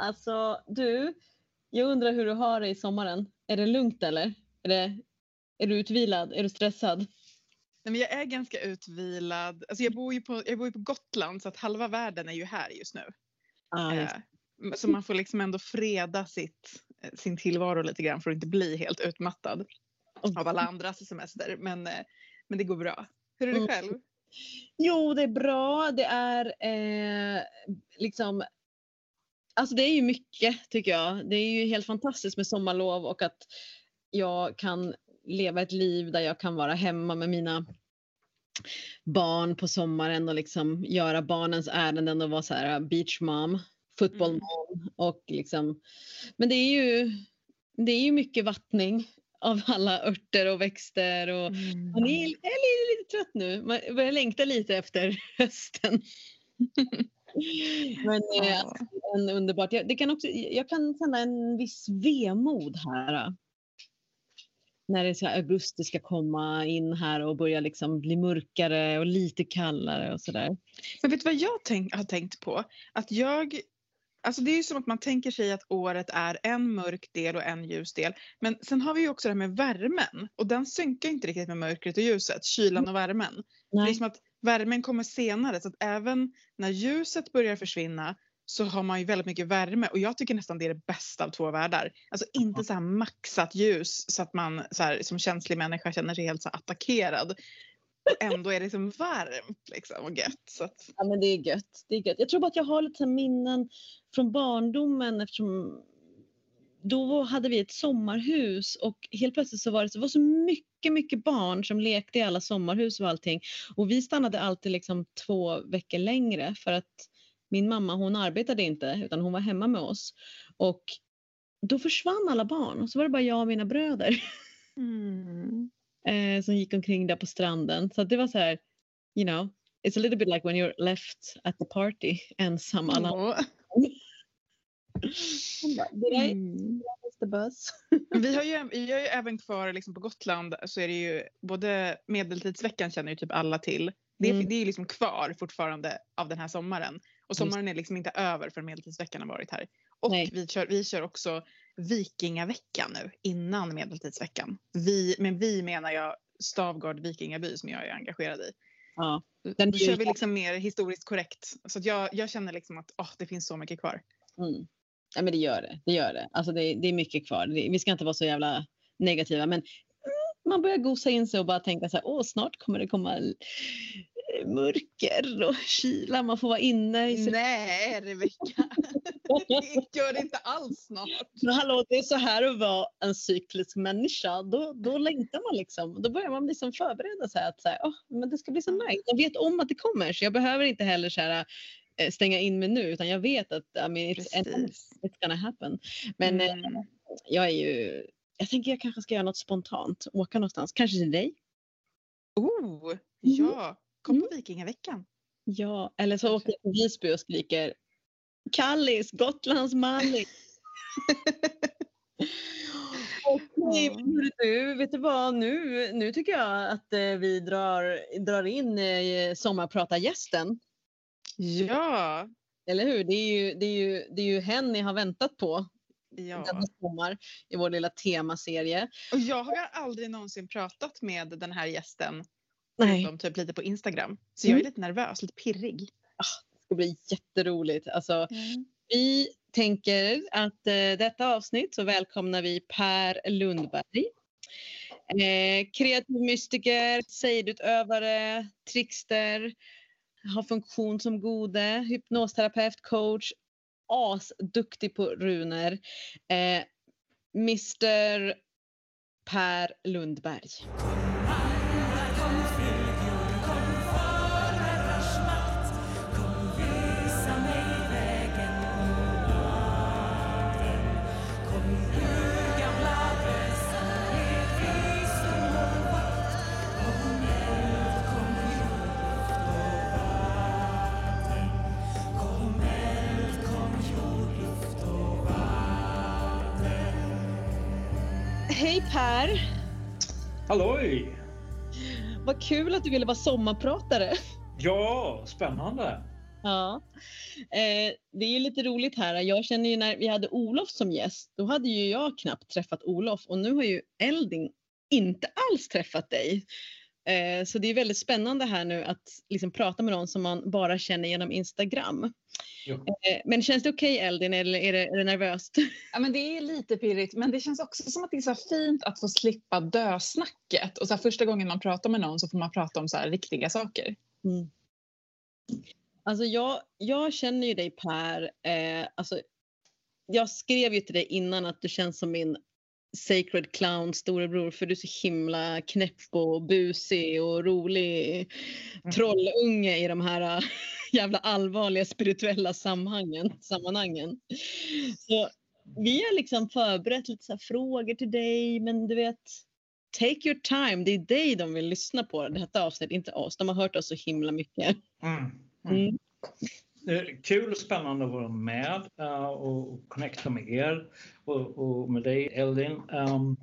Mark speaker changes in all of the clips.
Speaker 1: Alltså du, jag undrar hur du har det i sommaren. Är det lugnt eller? Är, det, är du utvilad? Är du stressad?
Speaker 2: Nej, men jag är ganska utvilad. Alltså jag, bor ju på, jag bor ju på Gotland så att halva världen är ju här just nu.
Speaker 1: Ah,
Speaker 2: eh, så man får liksom ändå freda sitt, eh, sin tillvaro lite grann för att inte bli helt utmattad av alla andras semester. Men, eh, men det går bra. Hur är det
Speaker 1: Mm.
Speaker 2: själv?
Speaker 1: Jo, det är bra. Det är eh, liksom... Alltså det är ju mycket tycker jag. Det är ju helt fantastiskt med sommarlov och att jag kan leva ett liv där jag kan vara hemma med mina barn på sommaren och liksom göra barnens ärenden och vara så här uh, beach mom, football
Speaker 2: Mm.
Speaker 1: mom och liksom. Men det är ju. Det är ju mycket vattning av alla örter och växter och man är, är lite, lite trött nu. Man börjar längta lite efter hösten. Men eh,
Speaker 2: Ja.
Speaker 1: en underbart. Jag, det kan också, jag kan känna en viss vemod här. äh. När det är så här, augusti ska komma in här och börja liksom bli mörkare och lite kallare och sådär.
Speaker 2: Men vet du vad jag tänk, har tänkt på? Att jag, alltså det är ju som att man tänker sig att året är en mörk del och en ljus del. Men sen har vi ju också det här med värmen och den synkar inte riktigt med mörkret och ljuset, kylan och värmen. Det är
Speaker 1: Nej.
Speaker 2: som att värmen kommer senare så att även när ljuset börjar försvinna så har man ju väldigt mycket värme och jag tycker nästan det är det bästa av två världar. Alltså inte så här maxat ljus så att man så här, som känslig människa känner sig helt så attackerad. Och ändå är det liksom varmt liksom och gött. Så att,
Speaker 1: Ja, men det är gött. Det är gött. Jag tror bara att jag har lite minnen från barndomen eftersom då hade vi ett sommarhus och helt plötsligt så var det så, det var så mycket, mycket barn som lekte i alla sommarhus och allting. Och vi stannade alltid liksom två veckor längre för att min mamma hon arbetade inte utan hon var hemma med oss. Och då försvann alla barn och så var det bara jag och mina bröder eh, som gick omkring där på stranden. Så det var så här, you know, it's a little bit like when you're left at the party ensam. Alla.
Speaker 2: Åh.
Speaker 1: Bara,
Speaker 2: Mm. Vi har ju, vi har ju även kvar liksom på Gotland så är det ju både medeltidsveckan känner ju typ alla till. Det är,
Speaker 1: Mm.
Speaker 2: det är ju liksom kvar fortfarande av den här sommaren. Och sommaren är liksom inte över för medeltidsveckan har varit här. Och
Speaker 1: Nej.
Speaker 2: vi kör, vi kör också vikingaveckan nu innan medeltidsveckan. Vi, men vi menar jag Stavgård vikingaby som jag är engagerad i.
Speaker 1: Ja.
Speaker 2: Den Då kör vi liksom mer historiskt korrekt. Så jag, jag känner liksom att åh, det finns så mycket kvar.
Speaker 1: Mm. Ja, men det gör det. Det gör det. Alltså det, det är mycket kvar. Det, vi ska inte vara så jävla negativa, men mm, man börjar gosa in sig och bara tänka så här, åh, snart kommer det komma mörker och kyla. Man får vara inne i.
Speaker 2: Nej Rebecka, det gör det inte alls snart.
Speaker 1: Men hallå, det är så här att vara en cyklisk människa. Då, då längtar man liksom. Då börjar man liksom förbereda sig att så här, åh, men det ska bli så nice. Jag vet om att det kommer så jag behöver inte heller så här, stänga in mig nu utan jag vet att I mean, it's, it's gonna happen. Men eh,
Speaker 2: Mm.
Speaker 1: jag är ju, jag tänker jag kanske ska göra något spontant. Åka någonstans, kanske till dig.
Speaker 2: Oh, ja. Kom
Speaker 1: Mm.
Speaker 2: på Vikingaveckan.
Speaker 1: Ja, eller så åker jag till Visby och skriker Kallis, Gotlands Mallis. Okej, hörru du, vet du vad? Nu, nu tycker jag att eh, vi drar, drar in eh, sommarpratargästen.
Speaker 2: Ja.
Speaker 1: Eller hur? Det är, ju, det, är ju, det är ju hen ni har väntat på
Speaker 2: ja.
Speaker 1: denna sommar i vår lilla temaserie.
Speaker 2: Och jag har aldrig någonsin pratat med den här gästen.
Speaker 1: Nej.
Speaker 2: Utom typ lite på Instagram. Så jag är
Speaker 1: Mm.
Speaker 2: lite nervös, lite pirrig.
Speaker 1: Det ska bli jätteroligt. Alltså, Vi tänker att eh, detta avsnitt så välkomnar vi Per Lundberg. Eh, kreativ mystiker, sejdutövare, trickster, har funktion som gode, hypnosterapeut, coach, asduktig på runor. Eh, Mr Per Lundberg. Hej Per!
Speaker 3: Halloj!
Speaker 1: Vad kul att du ville vara sommarpratare.
Speaker 3: Ja, spännande.
Speaker 1: Ja. Eh, det är ju lite roligt här. Jag känner ju när vi hade Olof som gäst, då hade ju jag knappt träffat Olof och nu har ju Eldin inte alls träffat dig. Eh, så det är väldigt spännande här nu att liksom prata med någon som man bara känner genom Instagram. Eh, men känns det okej okay, Eldin eller är det, är det nervöst?
Speaker 2: Ja, men det är lite pirrigt men det känns också som att det är så fint att få slippa dösnacket. Och så här, första gången man pratar med någon så får man prata om så här, riktiga saker.
Speaker 1: Mm. Alltså jag, jag känner ju dig Per, eh, alltså, jag skrev ju till dig innan att du känns som min Sacred Clown storebror för du är så himla knäpp och busig och rolig mm. trollunge i de här äh, jävla allvarliga spirituella sammanhangen. sammanhangen. Så vi har liksom förberett lite så frågor till dig men du vet Take your time, det är dig de vill lyssna på detta avsnitt, inte oss. De har hört oss så himla mycket.
Speaker 3: Mm. Mm. Eh, kul och spännande att vara med eh, och connecta med er och, med dig Eldin. Ehm,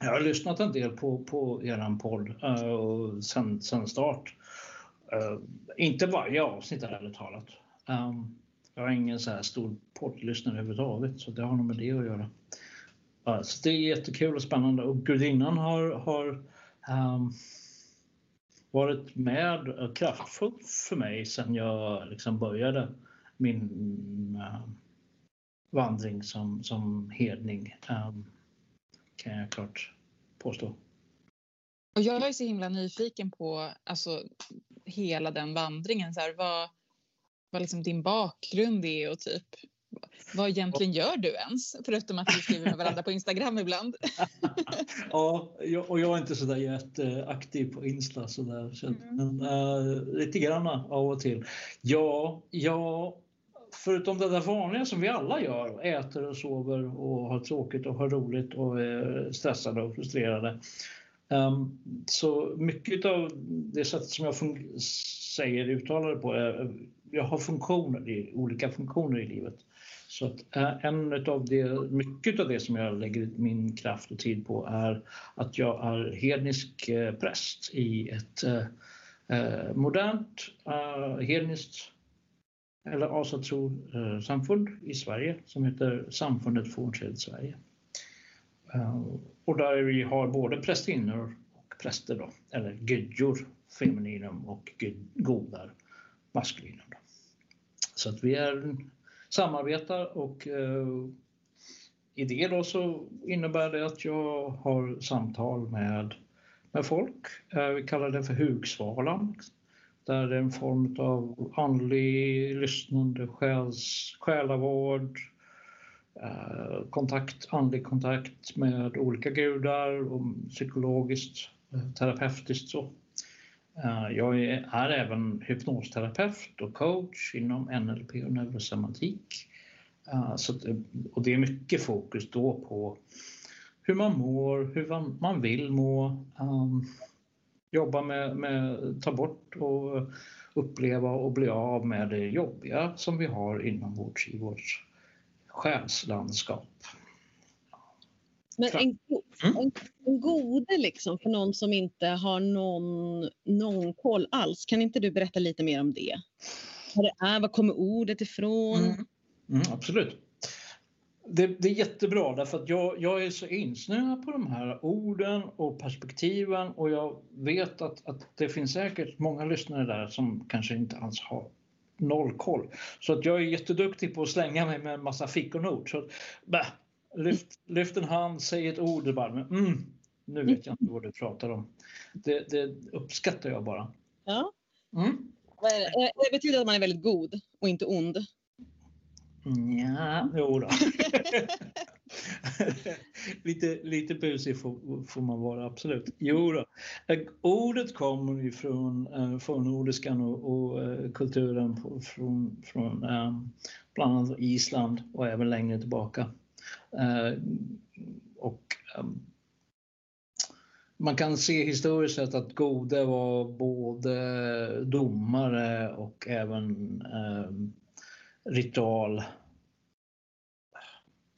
Speaker 3: jag har lyssnat en del på, på er podd eh, sen, sen start. Inte varje avsnitt ärligt talat. Ehm, jag är ingen så här stor poddlyssnare överhuvudtaget så det har nog med det att göra. Så det är jättekul och spännande och gudinnan har, har um, varit med kraftfullt för mig sedan jag liksom började min äh, vandring som, som hedning. Um, kan jag klart påstå.
Speaker 2: Och jag är så himla nyfiken på alltså, hela den vandringen. Så här, vad, vad liksom din bakgrund är och typ vad egentligen gör du ens? Förutom att vi skriver med varandra på Instagram ibland.
Speaker 3: ja, och jag är inte så där jätteaktiv på Insta så där, mm. men äh, lite grann av och till. Ja, ja, förutom det där vanliga som vi alla gör, äter och sover och har tråkigt och har roligt och är stressade och frustrerade. Um, så mycket av det sättet som jag säger, uttalar på, är, jag har funktioner, olika funktioner i livet. Så att eh, en av det, mycket av det som jag lägger min kraft och tid på är att jag är hednisk eh, präst i ett eh, eh modernt hedniskt eller asatro-samfund i Sverige som heter Samfundet Fornsed Sverige. Och där vi har både prästinnor och präster då, eller gudjor femininum och godar maskulinum. Så att vi är samarbetar och eh, i det då så innebär det att jag har samtal med, med folk. Eh, vi kallar det för Hugsvalan. Där det är en form av andlig, lyssnande, själs, själavård, eh, kontakt, andlig kontakt med olika gudar och psykologiskt, terapeutiskt så. Eh, jag är även hypnosterapeut och coach inom NLP och neurosemantik. Eh, så eh, och det är mycket fokus då på hur man mår, hur man vill må, ehm, jobba med, med ta bort och uppleva och bli av med det jobbiga som vi har inom vårt, i vårt själslandskap.
Speaker 1: Men en, mm. en, en gode liksom för någon som inte har någon, någon koll alls. Kan inte du berätta lite mer om det? Vad det är, var kommer ordet ifrån?
Speaker 3: Mm. Mm, absolut. Det, det, är jättebra därför att jag, jag är så insnöad på de här orden och perspektiven och jag vet att, att det finns säkert många lyssnare där som kanske inte alls har noll koll. Så att jag är jätteduktig på att slänga mig med en massa fikonord. Så, bah, lyft, lyft en hand, säg ett ord och bara mm, nu vet jag inte vad du pratar om. Det, det uppskattar jag bara.
Speaker 1: Ja. Mm. Det? det betyder att man är väldigt god och inte ond.
Speaker 3: Ja, jo då. lite, lite busig får, får, man vara, absolut. Jo då. Eh, ordet kommer från eh, fornnordiskan och, och eh, kulturen på, från, från um, bland annat Island och även längre tillbaka. Uh, och um, man kan se historiskt sett att Gode var både domare och även eh, ritual,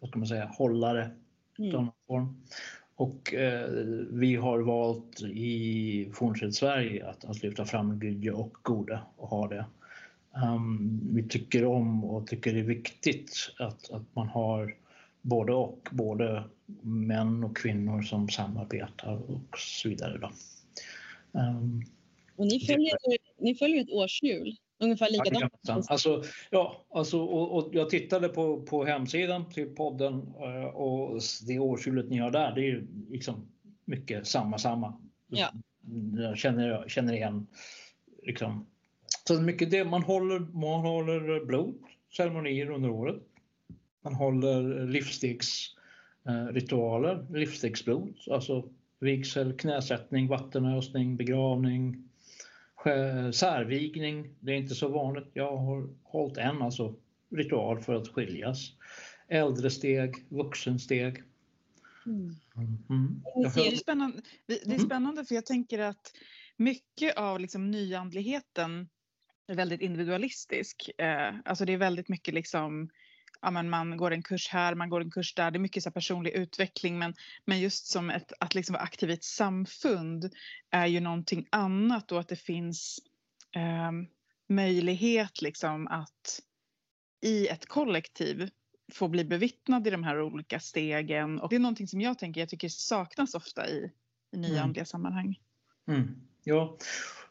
Speaker 3: vad ska man säga, hållare. Mm. Form. Och eh, vi har valt i Fornsed Sverige att, att lyfta fram Gudje och Gode och ha det. Um, vi tycker om och tycker det är viktigt att, att man har både och, både män och kvinnor som samarbetar och så vidare. Då. Um,
Speaker 4: och ni följer, ni följer ett årshjul, ungefär likadant?
Speaker 3: Ja, alltså, ja, alltså, och, och, jag tittade på, på hemsidan till podden eh, och det årshjulet ni har där, det är liksom mycket samma, samma.
Speaker 4: Ja.
Speaker 3: Jag känner, känner igen liksom. Så mycket det, man håller, man håller blod, ceremonier under året. Man håller livsstegsritualer, livsstegsblod, alltså vigsel, knäsättning, vattenösning, begravning, särvigning. Det är inte så vanligt. Jag har hållit en alltså ritual för att skiljas. Äldresteg, vuxensteg.
Speaker 2: Mm. Mm. Det, är spännande, det är mm. spännande för jag tänker att mycket av liksom nyandligheten är väldigt individualistisk. Eh, alltså det är väldigt mycket liksom ja, men man går en kurs här, man går en kurs där. Det är mycket så personlig utveckling men, men just som ett, att liksom vara aktiv i ett samfund är ju någonting annat och att det finns eh, möjlighet liksom att i ett kollektiv få bli bevittnad i de här olika stegen. Och det är någonting som jag tänker jag tycker saknas ofta i, i nya mm. sammanhang.
Speaker 3: Mm. Ja,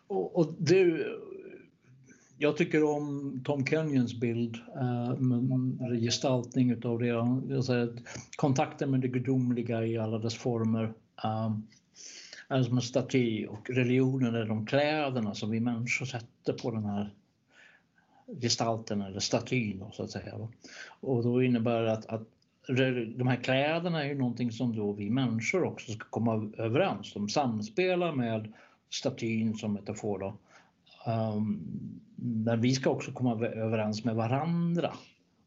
Speaker 3: och, och det, jag tycker om Tom Kenyons bild eh, gestaltning utav det. Jag säger, kontakten med det gudomliga i alla dess former eh, är som en staty och religionen är de kläderna som vi människor sätter på den här gestalten eller statyn så att säga. Och då innebär det att, att de här kläderna är ju någonting som då vi människor också ska komma överens om, samspela med statyn som metafor då. Um, men vi ska också komma överens med varandra.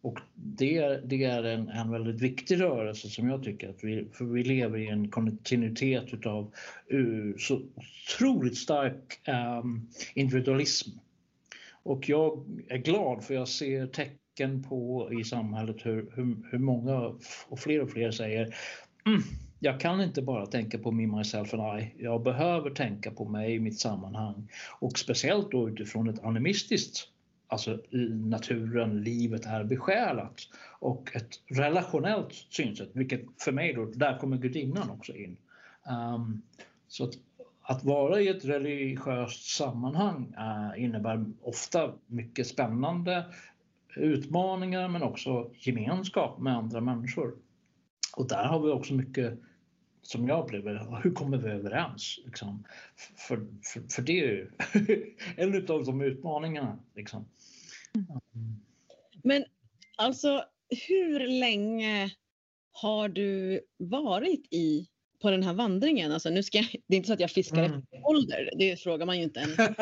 Speaker 3: Och det, det är en, en väldigt viktig rörelse som jag tycker att vi, för vi lever i en kontinuitet utav uh, så otroligt stark um, individualism. Och jag är glad för jag ser tecken på i samhället hur, hur, hur många och fler och fler säger mm, jag kan inte bara tänka på me, myself and I. Jag behöver tänka på mig i mitt sammanhang och speciellt då utifrån ett animistiskt alltså naturen, livet är besjälat och ett relationellt synsätt, vilket för mig då, där kommer gudinnan också in. Um, så att, att, vara i ett religiöst sammanhang uh, innebär ofta mycket spännande utmaningar men också gemenskap med andra människor. Och där har vi också mycket som jag upplever, hur kommer vi överens? Liksom? För, för, för det är ju en av de utmaningarna. Liksom.
Speaker 4: Mm. Men alltså, hur länge har du varit i på den här vandringen? Alltså, nu ska jag, det är inte så att jag fiskar mm. efter ålder, det frågar man ju inte än.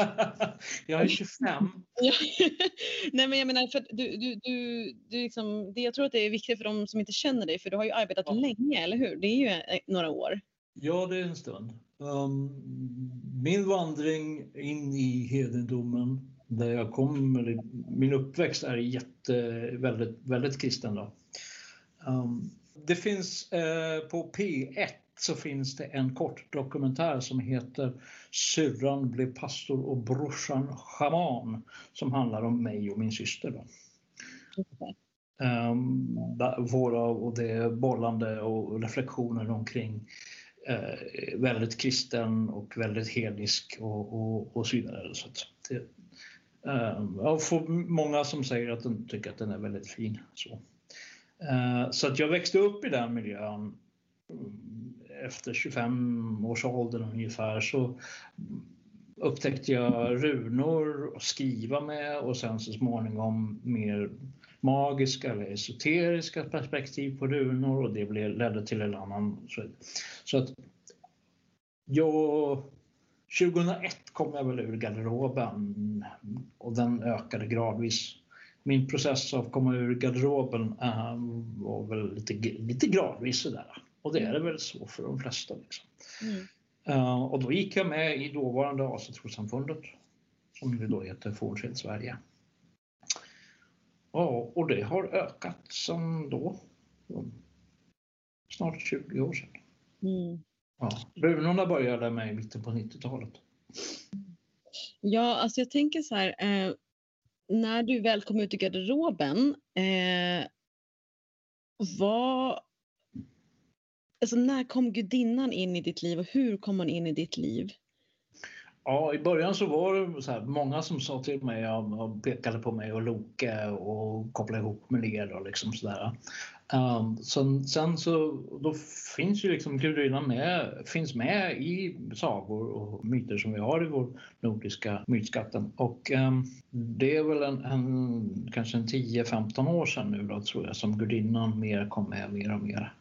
Speaker 3: jag är 25.
Speaker 4: Nej men jag menar, för du, du, du, du liksom, det, jag tror att det är viktigt för de som inte känner dig, för du har ju arbetat ja. länge, eller hur? Det är ju eh, några år.
Speaker 3: Ja, det är en stund. Um, min vandring in i hedendomen där jag kommer, min uppväxt är jätte, väldigt, väldigt kristen. Då. Um, det finns eh, på P1 så finns det en kort dokumentär som heter Syrran blev pastor och brorsan schaman som handlar om mig och min syster. Då. Um, våra och det bollande och reflektioner omkring uh, väldigt kristen och väldigt hednisk och, och, och så vidare. Så det, um, jag får många som säger att de tycker att den är väldigt fin. Så, uh, så att jag växte upp i den miljön efter 25 års ålder ungefär så upptäckte jag runor att skriva med och sen så småningom mer magiska eller esoteriska perspektiv på runor och det blev, ledde till en annan. Så, så att jag 2001 kom jag väl ur garderoben och den ökade gradvis. Min process av att komma ur garderoben äh, var väl lite, lite gradvis sådär. Och det är det väl så för de flesta. Liksom. Mm. Uh, och då gick jag med i dåvarande Asatrossamfundet som det då heter Fornskild Sverige. Ja, och det har ökat sedan då. Snart 20 år sedan. Mm. Ja, runorna började med i mitten på 90-talet.
Speaker 4: Ja, alltså jag tänker så här. Eh, när du väl kom ut i garderoben, eh, vad, alltså när kom gudinnan in i ditt liv och hur kom hon in i ditt liv?
Speaker 3: Ja, i början så var det så här, många som sa till mig och pekade på mig och Loke och kopplade ihop med det. och liksom sådär. Um, sen, sen, så då finns ju liksom gudinnan med, finns med i sagor och myter som vi har i vår nordiska mytskatten. Och um, det är väl en, en kanske en 10-15 år sedan nu då tror jag som gudinnan mer kom med mer och mer.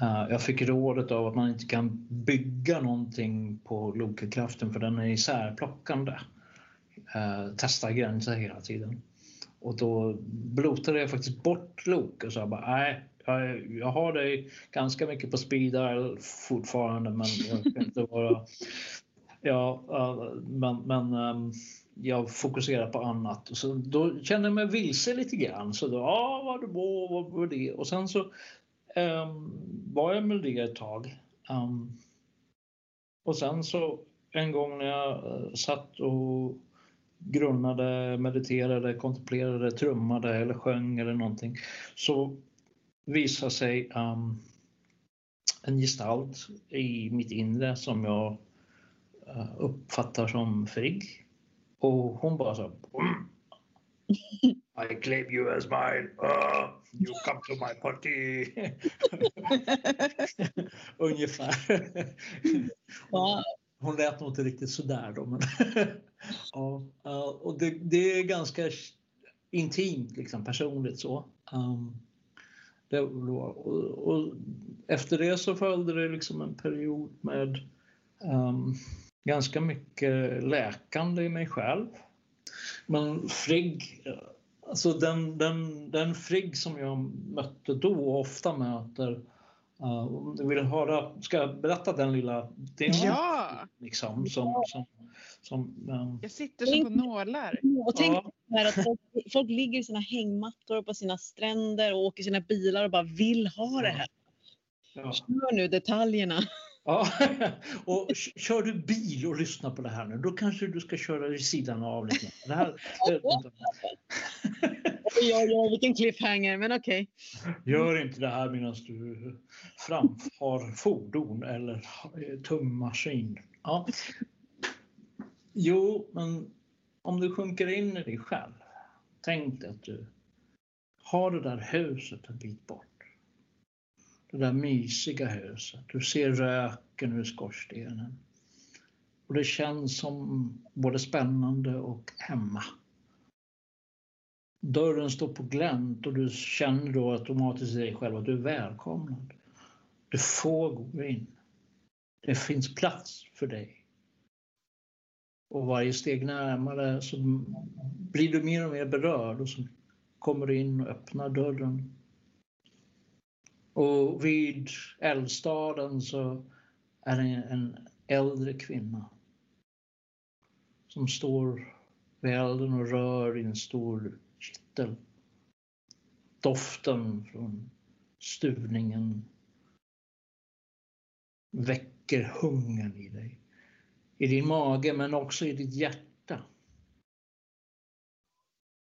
Speaker 3: Eh, jag fick rådet av att man inte kan bygga någonting på Lokekraften för den är isärplockande. Eh, testar testa gränser hela tiden. Och då blotade jag faktiskt bort Loke och sa bara nej, jag, har dig ganska mycket på speed fortfarande men jag ska inte vara... Ja, eh, men, men ehm, jag fokuserar på annat. Så då kände jag mig vilse lite grann. Så då, ja, vad det var, vad var det? Och sen så um, var jag med det ett tag. Um, och sen så en gång när jag eh, satt och grunnade, mediterade, kontemplerade, trummade eller sjöng eller någonting så visade sig um, en gestalt i mitt inre som jag uh, uppfattar som Frigg. Och hon bara så mm. I claim you as mine. Uh, you come to my party. Ungefär. Wow. Hon lät nog inte riktigt sådär då. Men ja, och det, det, är ganska intimt, liksom, personligt så. Um, det, och, och, efter det så följde det liksom en period med um, ganska mycket läkande i mig själv. Men Frigg, alltså den, den, den Frigg som jag mötte då och ofta möter Uh, om du vill höra, ska jag berätta den lilla
Speaker 2: delen? Ja!
Speaker 3: Liksom, som, som, som,
Speaker 2: um... Jag sitter som på nålar.
Speaker 4: Och tänk ja. att folk, folk, ligger i sina hängmattor på sina stränder och åker sina bilar och bara vill ha det här. Ja. Kör nu detaljerna.
Speaker 3: Ja, och kör du bil och lyssnar på det här nu, då kanske du ska köra vid sidan av lite. Det här,
Speaker 4: oj, oj, vilken cliffhanger, men okej.
Speaker 3: Okay. Gör inte det här medan du framför fordon eller tung maskin. Ja. Jo, men om du sjunker in i dig själv. Tänk dig att du har det där huset en bit bort. Det där mysiga huset. Du ser röken ur skorstenen. Och det känns som både spännande och hemma. Dörren står på glänt och du känner då automatiskt i dig själv att du är välkomnad. Du får gå in. Det finns plats för dig. Och varje steg närmare så blir du mer och mer berörd och så kommer du in och öppnar dörren. Och vid eldstaden så är det en äldre kvinna som står vid elden och rör i en stor kittel. Doften från stuvningen väcker hungern i dig. I din mage men också i ditt hjärta.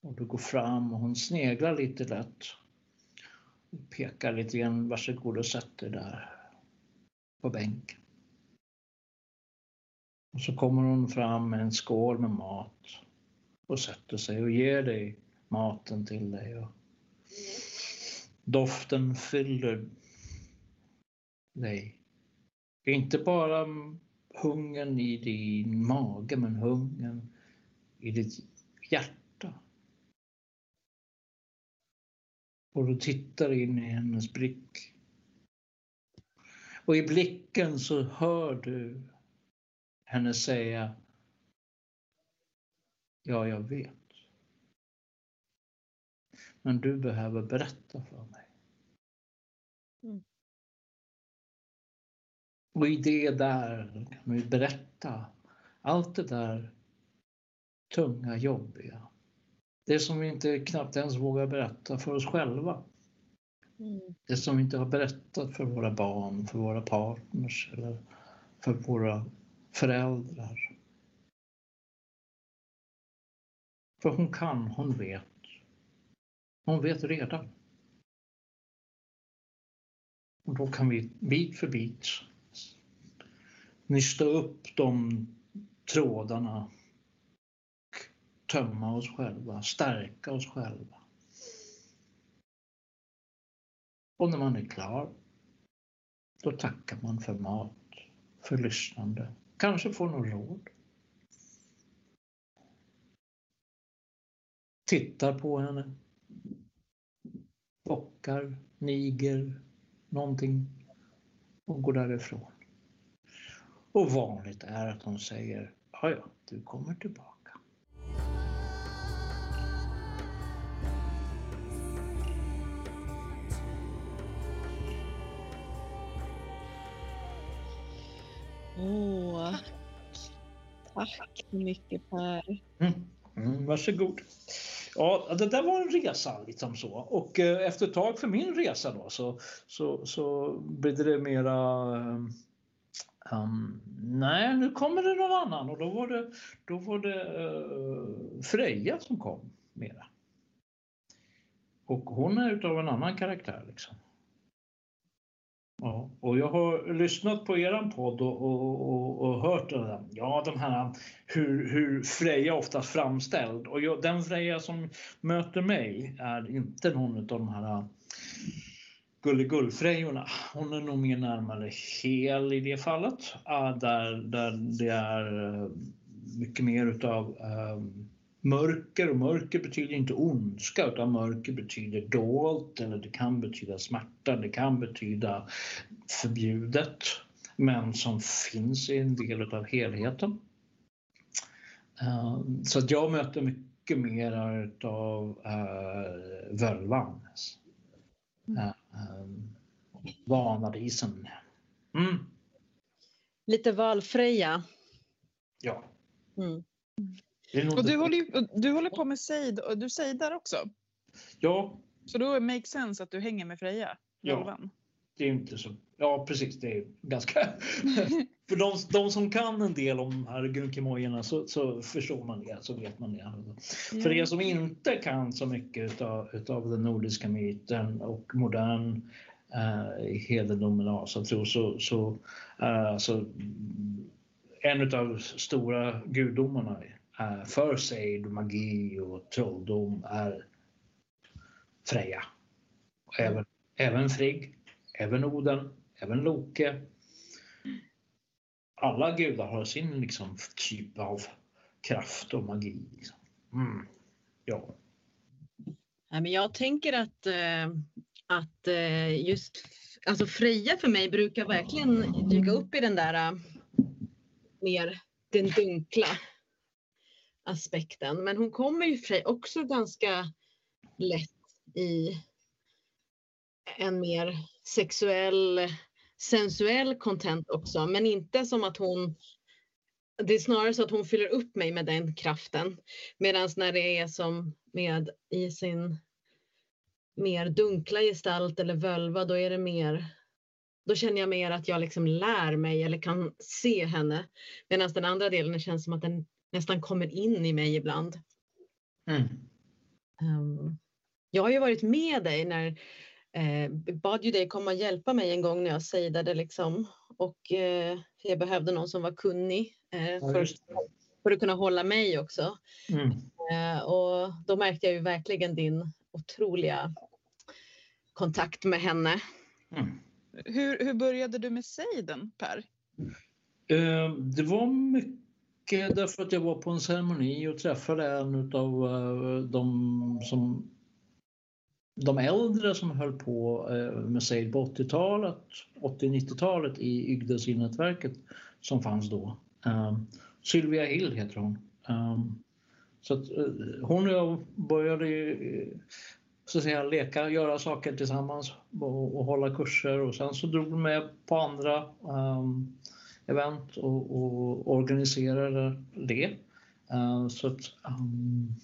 Speaker 3: Och du går fram och hon sneglar lite lätt. Pekar lite grann, varsågod och sätt dig där på bänken. Och så kommer hon fram med en skål med mat och sätter sig och ger dig maten till dig. Och doften fyller dig. Inte bara hungern i din mage, men hungern i ditt hjärta. Och du tittar in i hennes blick. Och i blicken så hör du henne säga Ja, jag vet. Men du behöver berätta för mig. Mm. Och i det där kan vi berätta allt det där tunga, jobbiga. Det som vi inte knappt ens vågar berätta för oss själva. Mm. Det som vi inte har berättat för våra barn, för våra partners eller för våra föräldrar. För hon kan, hon vet. Hon vet redan. Och då kan vi bit för bit nysta upp de trådarna tömma oss själva, stärka oss själva. Och när man är klar, då tackar man för mat, för lyssnande, kanske får något råd. Tittar på henne, bockar, niger, någonting och går därifrån. Och vanligt är att de säger, ja ja, du kommer tillbaka.
Speaker 1: Åh, tack så mycket Per.
Speaker 3: Mm. Mm, varsågod. Ja, det där var en resa liksom så och eh, efter ett tag för min resa då så, så, så blev det mera um, nej, nu kommer det någon annan och då var det, då var det uh, Freja som kom mera. Och hon är utav en annan karaktär liksom. Ja, och jag har lyssnat på eran podd och, och, och, och hört det ja, de här, hur, hur Freja ofta framställd. Och jag, den Freja som möter mig är inte någon av de här äh, gulligullfrejorna. Hon är nog mer närmare hel i det fallet. Äh, där, där det är äh, mycket mer utav um, mörker och mörker betyder inte ondska utan mörker betyder dolt eller det kan betyda smärta, det kan betyda förbjudet men som finns i en del av helheten. Eh, så att jag möter mycket mer av uh, völvan. Uh, um, vanadisen. Mm.
Speaker 1: Lite valfreja.
Speaker 3: Ja.
Speaker 1: Mm.
Speaker 2: Och du håller, ju, du håller på med sejd och du sejdar också.
Speaker 3: Ja.
Speaker 2: Så då makes sense att du hänger med Freja?
Speaker 3: Ja. Det är inte så. Ja precis, det är ganska... För de, de, som kan en del om här gunkimojorna så, så förstår man det, så vet man det. Mm. För er som inte kan så mycket utav, utav den nordiska myten och modern eh, hedendomen och asatro så, så eh, alltså, en av stora gudomarna Eh, för sejd, magi och trolldom är Freja. Även, även Frigg, även Oden, även Loke. Alla gudar har sin liksom, typ av kraft och magi. Liksom. Mm. Ja.
Speaker 1: ja. men jag tänker att, äh, att äh, just alltså Freja för mig brukar verkligen dyka upp i den där äh, mer den dunkla aspekten. Men hon kommer ju för sig också ganska lätt i en mer sexuell, sensuell content också. Men inte som att hon det är snarare så att hon fyller upp mig med den kraften. Medan när det är som med i sin mer dunkla gestalt eller völva, då är det mer då känner jag mer att jag liksom lär mig eller kan se henne. Medan den andra delen känns som att den nästan kommer in i mig ibland. Mm. Um, jag har ju varit med dig när eh, bad ju dig komma och hjälpa mig en gång när jag sejdade liksom och eh, jag behövde någon som var kunnig eh, för, för, att kunna hålla mig också. Mm. Eh, och då märkte jag ju verkligen din otroliga kontakt med henne.
Speaker 2: Mm. Hur, hur började du med sejden Per?
Speaker 3: Ehm, det var mycket därför att jag var på en ceremoni och träffade en av eh, de som de äldre som höll på eh, med Sejd på 80-talet, 80-90-talet i Yggdrasil-nätverket som fanns då. Eh, Sylvia Hill heter hon. Så att, hon och jag började så att säga leka, göra saker tillsammans och, och hålla kurser och sen så drog hon med på andra um, event och, och organiserade det. Eh, så, att, ehm,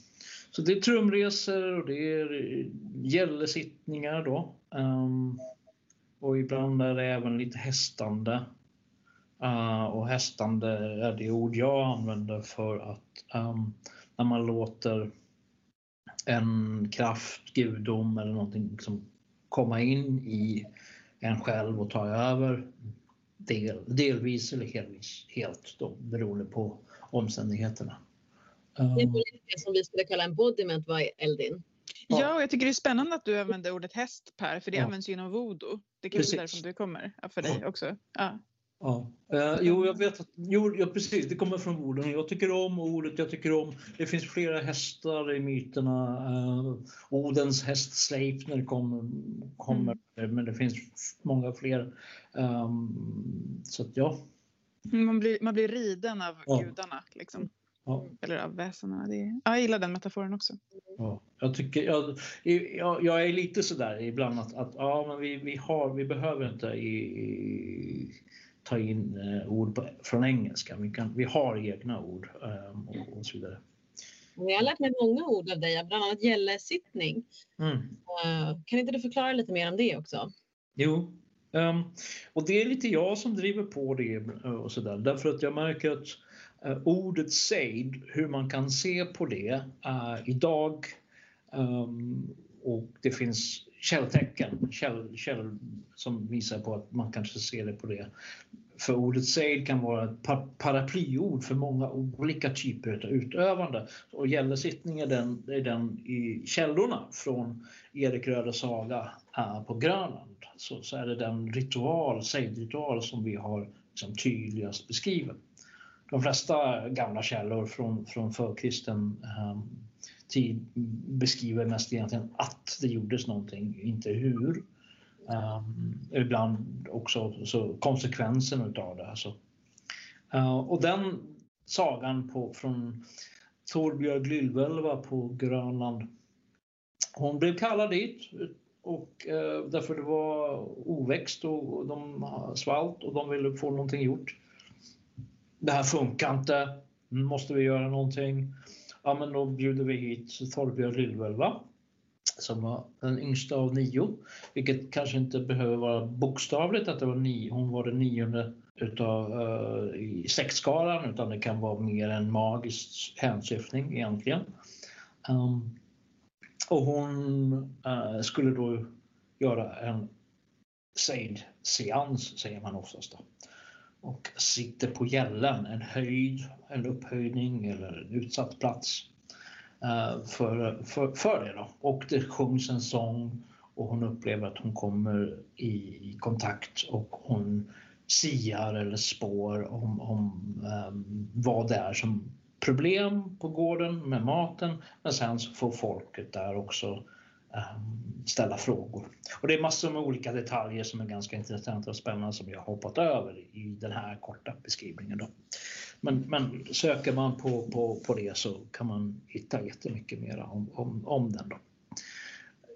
Speaker 3: så det är trumresor och det är gällesittningar då. Ehm, och ibland är det även lite hästande. Eh, och hästande är det ord jag använder för att ehm, när man låter en kraft, gudom eller någonting som komma in i en själv och ta över del, delvis eller helvis, helt då, beroende på omständigheterna.
Speaker 1: Det är det som vi skulle kalla embodiment var Eldin.
Speaker 2: Ja. och jag tycker det är spännande att du använder ordet häst Per, för det
Speaker 3: Ja.
Speaker 2: används ju inom voodoo. Det kanske är därifrån du kommer, för dig också. Ja.
Speaker 3: Ja. Eh, jo, jag vet att, jo, ja, precis, det kommer från orden. Jag tycker om ordet, jag tycker om, det finns flera hästar i myterna. Eh, Odens häst Sleipner kommer, kommer men det finns många fler. Um, så att ja.
Speaker 2: Man, blir, man blir riden av
Speaker 3: Ja.
Speaker 2: gudarna, liksom.
Speaker 3: Ja.
Speaker 2: eller av väsena. Det är, ja, jag gillar den metaforen också.
Speaker 3: Ja, jag, tycker, jag, jag, jag är lite sådär ibland att, att ja, men vi, vi, har, vi behöver inte i, ta in eh, ord på, från engelska. Vi, kan, vi har egna ord eh, och, och så vidare.
Speaker 1: Jag har lärt mig många ord av dig, bland annat gällesittning.
Speaker 3: Mm.
Speaker 1: Eh, Kan inte du förklara lite mer om det också?
Speaker 3: Jo, ehm, och det är lite jag som driver på det eh, och sådär. Därför att jag märker att eh, ordet sejd, hur man kan se på det eh, idag ehm, och det finns källtecken käll, käll, som visar på att man kanske ser det på det. För ordet sejd kan vara ett paraplyord för många olika typer av utövande. Och gällesittning är den, är den i källorna från Erik Rödes saga äh, på Grönland så, så är det den ritual, sejdritual som vi har liksom tydligast beskriven. De flesta gamla källor från, från förkristen ähm, tid beskriver mest egentligen att det gjordes någonting, inte hur. Um, ibland också så konsekvensen utav det. Alltså. Uh, och den sagan på, från Torbjörg Lillvälva på Grönland. Hon blev kallad dit och uh, därför det var oväxt och, och de svalt och de ville få någonting gjort. Det här funkar inte, nu måste vi göra någonting. Ja men då bjuder vi hit Torbjörn Lillvälva som var den yngsta av nio, vilket kanske inte behöver vara bokstavligt att det var nio, hon var den nionde utav, uh, i sexskalan utan det kan vara mer en magisk hänsyftning egentligen. Um, och hon uh, skulle då göra en seid-seans säger man oftast. Då. Och sitter på gällen, en höjd, en upphöjning eller en utsatt plats eh, för, för, för det. Då. Och det sjungs en sång och hon upplever att hon kommer i, kontakt och hon siar eller spår om, om um, vad det är som problem på gården med maten. Men sen så får folket där också Ehm, ställa frågor. Och det är massor med olika detaljer som är ganska intressanta och spännande som jag hoppat över i den här korta beskrivningen. Då. Men, men söker man på, på, på det så kan man hitta jättemycket mer om, om, om den. Då.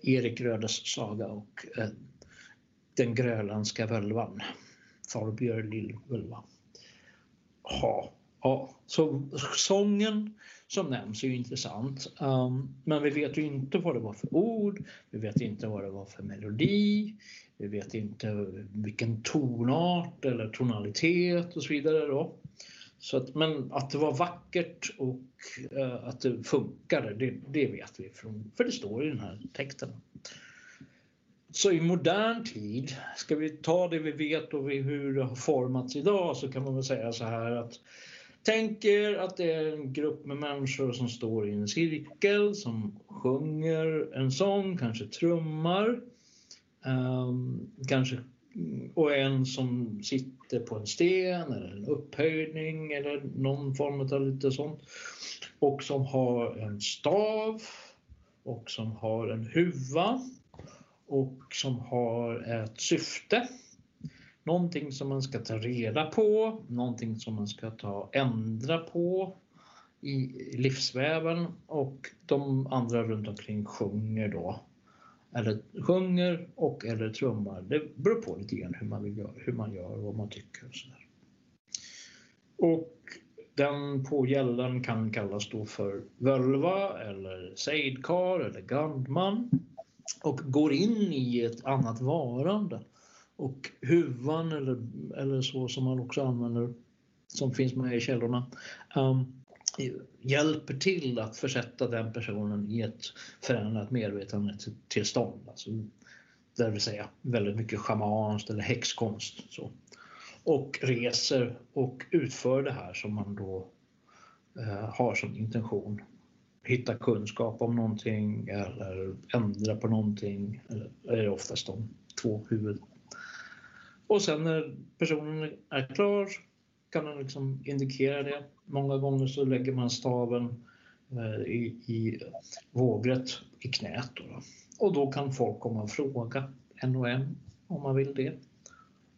Speaker 3: Erik Rödes saga och eh, den grönländska völvan. Thorbjörn Lillvölva. Ja, ja, så sången som nämns är ju intressant. Um, men vi vet ju inte vad det var för ord. Vi vet inte vad det var för melodi. Vi vet inte vilken tonart eller tonalitet och så vidare. Då. Så att, men att det var vackert och uh, att det funkade, det, det vet vi. Från, för det står i den här texten. Så i modern tid, ska vi ta det vi vet och hur det har formats idag så kan man väl säga så här att Tänk er att det är en grupp med människor som står i en cirkel som sjunger en sång, kanske trummar. Um, kanske, och en som sitter på en sten eller en upphöjning eller någon form av lite sånt. Och som har en stav och som har en huva och som har ett syfte. Någonting som man ska ta reda på, någonting som man ska ta ändra på i livsväven och de andra runt omkring sjunger då. Eller sjunger och eller trummar. Det beror på lite grann hur man, vill göra, hur man gör och vad man tycker. Och, så där. och den på gällen kan kallas då för völva eller sejdkar eller gandman och går in i ett annat varande. Och huvan eller, eller så som man också använder, som finns med i källorna, um, hjälper till att försätta den personen i ett förändrat medvetandetillstånd. Alltså, det vill säga väldigt mycket schamanskt eller häxkonst. Så. Och reser och utför det här som man då eh, har som intention. Hitta kunskap om någonting eller ändra på någonting. Eller är det oftast de två huvud. Och sen när personen är klar kan den liksom indikera det. Många gånger så lägger man staven eh, i, i vågrätt i knät. Då. Och då kan folk komma och fråga en och en om man vill det.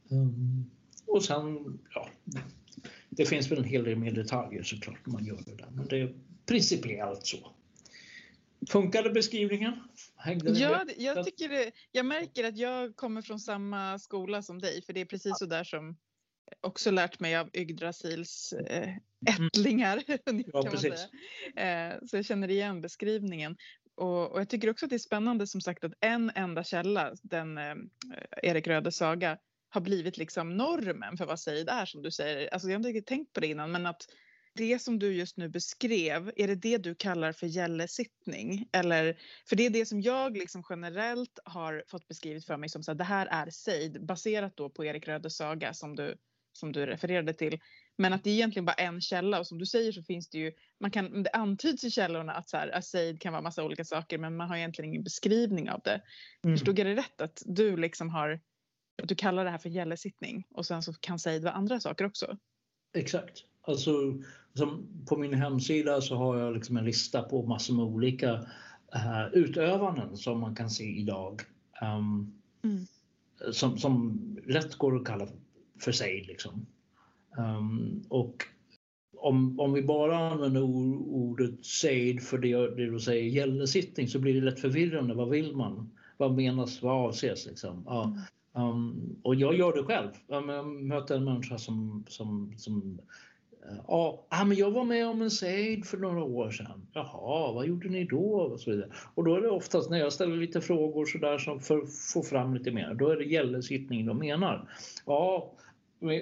Speaker 3: Um, och sen, ja, det finns väl en hel del mer detaljer såklart när man gör det där, men det är principiellt så. Funkade beskrivningen?
Speaker 2: Hängde ja, jag, tycker det, jag märker att jag kommer från samma skola som dig, för det är precis så där som också lärt mig av Yggdrasils eh, mm. ättlingar. Ja, säga. Eh, så jag känner igen beskrivningen. Och, jag tycker också att det är spännande som sagt att en enda källa, den eh, Erik Rödes saga, har blivit liksom normen för vad Seid är som du säger. Alltså jag har inte tänkt på det innan men att det som du just nu beskrev, är det det du kallar för gällesittning? Eller, för det är det som jag liksom generellt har fått beskrivet för mig som att det här är Seid baserat då på Erik Rödes saga som du, som du refererade till. Men att det är egentligen bara en källa och som du säger så finns det ju, man kan, det antyds i källorna att så här, Seid kan vara massa olika saker men man har egentligen ingen beskrivning av det. Mm. Förstod jag det rätt att du liksom har att du kallar det här för gällesittning och sen så kan Seid vara andra saker också?
Speaker 3: Exakt. Alltså, som på min hemsida så har jag liksom en lista på massor med olika uh, utövanden som man kan se idag. Um, mm. som, som lätt går att kalla för Seid. Liksom. Um, och om, om vi bara använder ordet Seid för det, det du säger gällesittning så blir det lätt förvirrande. Vad vill man? Vad menas? Vad avses? Liksom? Ja. Um, och jag gör det själv. Jag möter en människa som, som, som ja, men jag var med om en sejd för några år sedan. Jaha, vad gjorde ni då? Och, så vidare. och då är det oftast när jag ställer lite frågor så där som för att få fram lite mer, då är det gällesittning de menar. Ja,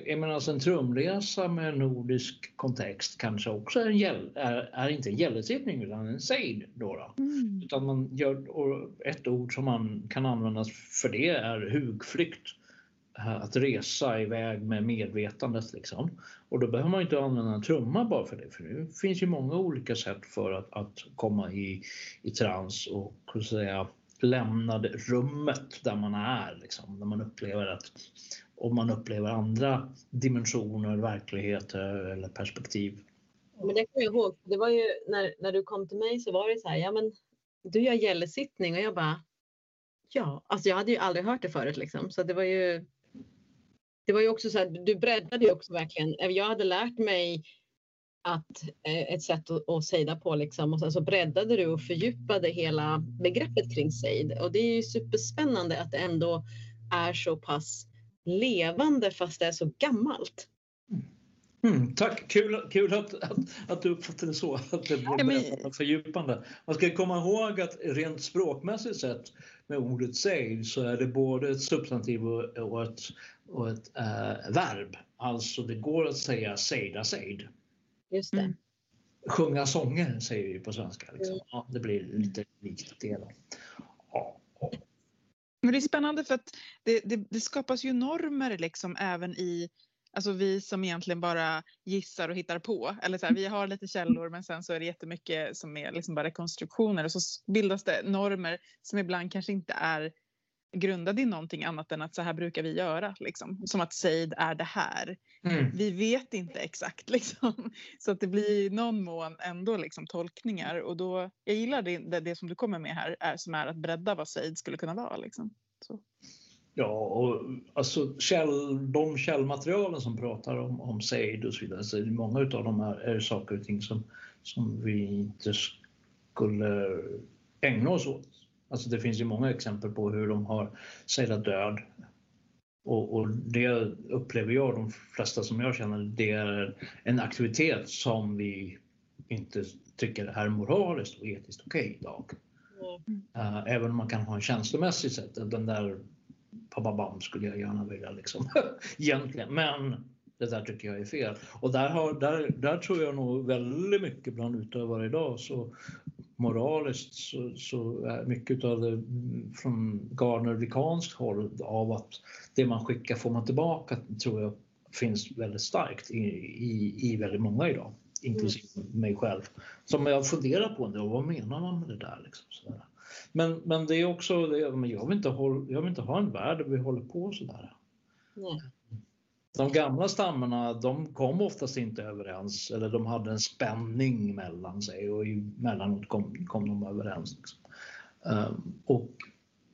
Speaker 3: jag menar alltså en trumresa med nordisk kontext kanske också är, en gäll, är, är inte en gällesittning utan en sejd. Då, då. Mm. Utan man gör, ett ord som man kan använda för det är hugflykt. Att resa iväg med medvetandet. Liksom. Och då behöver man inte använda en trumma bara för det. För det finns ju många olika sätt för att, att komma i, i trans och så säga, lämna det rummet där man är. Liksom, när man upplever att om man upplever andra dimensioner, verkligheter eller perspektiv.
Speaker 1: Men det kommer jag ihåg, det var ju när, när du kom till mig så var det så här, ja men du gör gällesittning och jag bara, ja, alltså jag hade ju aldrig hört det förut liksom, så det var ju det var ju också så här, du breddade ju också verkligen. Jag hade lärt mig att eh, ett sätt att, att sejda på liksom och sen så breddade du och fördjupade hela begreppet kring sejd och det är ju superspännande att det ändå är så pass levande fast det är så gammalt.
Speaker 3: Mm, tack, kul, kul att, att, att, du uppfattade det så, att det blev ja, men... fördjupande. Man ska komma ihåg att rent språkmässigt sett med ordet sejd så är det både ett substantiv och ett, och ett äh, verb. Alltså det går att säga sejda sejd.
Speaker 1: Just det. Mm.
Speaker 3: Sjunga sånger säger vi på svenska. Liksom. Mm. Ja, det blir lite likt det. Då.
Speaker 2: Men det är spännande för att det, det, det, skapas ju normer liksom även i Alltså vi som egentligen bara gissar och hittar på. Eller så här, vi har lite källor men sen så är det jättemycket som är liksom bara rekonstruktioner och så bildas det normer som ibland kanske inte är grundade i någonting annat än att så här brukar vi göra. Liksom. Som att Seid är det här. Mm. Vi vet inte exakt liksom. Så att det blir i någon mån ändå liksom tolkningar och då, jag gillar det, det, det som du kommer med här är, som är att bredda vad Seid skulle kunna vara. Liksom. Så.
Speaker 3: Ja, och alltså käll, de källmaterialen som pratar om, om Seid och så vidare, så många av dem är, är saker och ting som, som vi inte skulle ägna oss åt Alltså det finns ju många exempel på hur de har sejlat död. Och, och, det upplever jag, de flesta som jag känner, det är en aktivitet som vi inte tycker är moraliskt och etiskt okej okay idag. Mm. Uh, även om man kan ha en känslomässig sätt, den där bababam skulle jag gärna vilja liksom egentligen. Men Det där tycker jag är fel. Och där, har, där, där tror jag nog väldigt mycket bland utövare idag så moraliskt så, så är mycket av det från garnerdikanskt håll av att det man skickar får man tillbaka tror jag finns väldigt starkt i, i, i väldigt många idag, inklusive mm. mig själv. Som jag funderar på, det, vad menar man med det där? Liksom, sådär. Men, men det är också, det, jag, vill inte hålla, jag vill inte ha en värld där vi håller på sådär. Nej. De gamla stammarna de kom oftast inte överens eller de hade en spänning mellan sig och emellanåt kom, kom de överens. Liksom. Ehm, och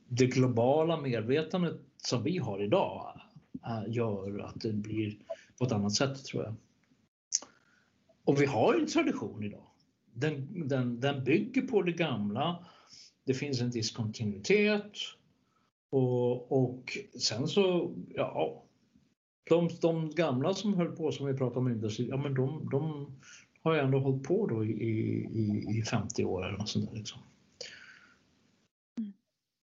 Speaker 3: det globala medvetandet som vi har idag eh, gör att det blir på ett annat sätt tror jag. Och vi har en tradition idag. Den, den, den bygger på det gamla. Det finns en diskontinuitet och, och sen så, ja, de, de gamla som höll på som vi pratade om innan, ja men de, de har ju ändå hållit på då i, i, i 50 år eller något sånt där. Liksom.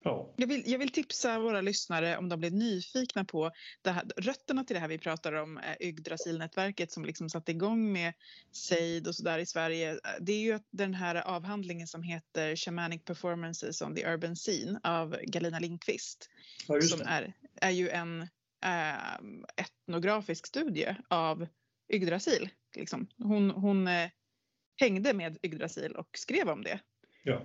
Speaker 2: Ja. Jag, vill, jag vill tipsa våra lyssnare om de blir nyfikna på här, rötterna till det här vi pratar om, Yggdrasilnätverket som liksom satte igång med Seid och sådär i Sverige. Det är ju den här avhandlingen som heter Shamanic Performances on the Urban Scene av Galina Lindqvist. Ja, som är, är ju en eh, etnografisk studie av Yggdrasil. Liksom. Hon, hon eh, hängde med Yggdrasil och skrev om det.
Speaker 3: Ja.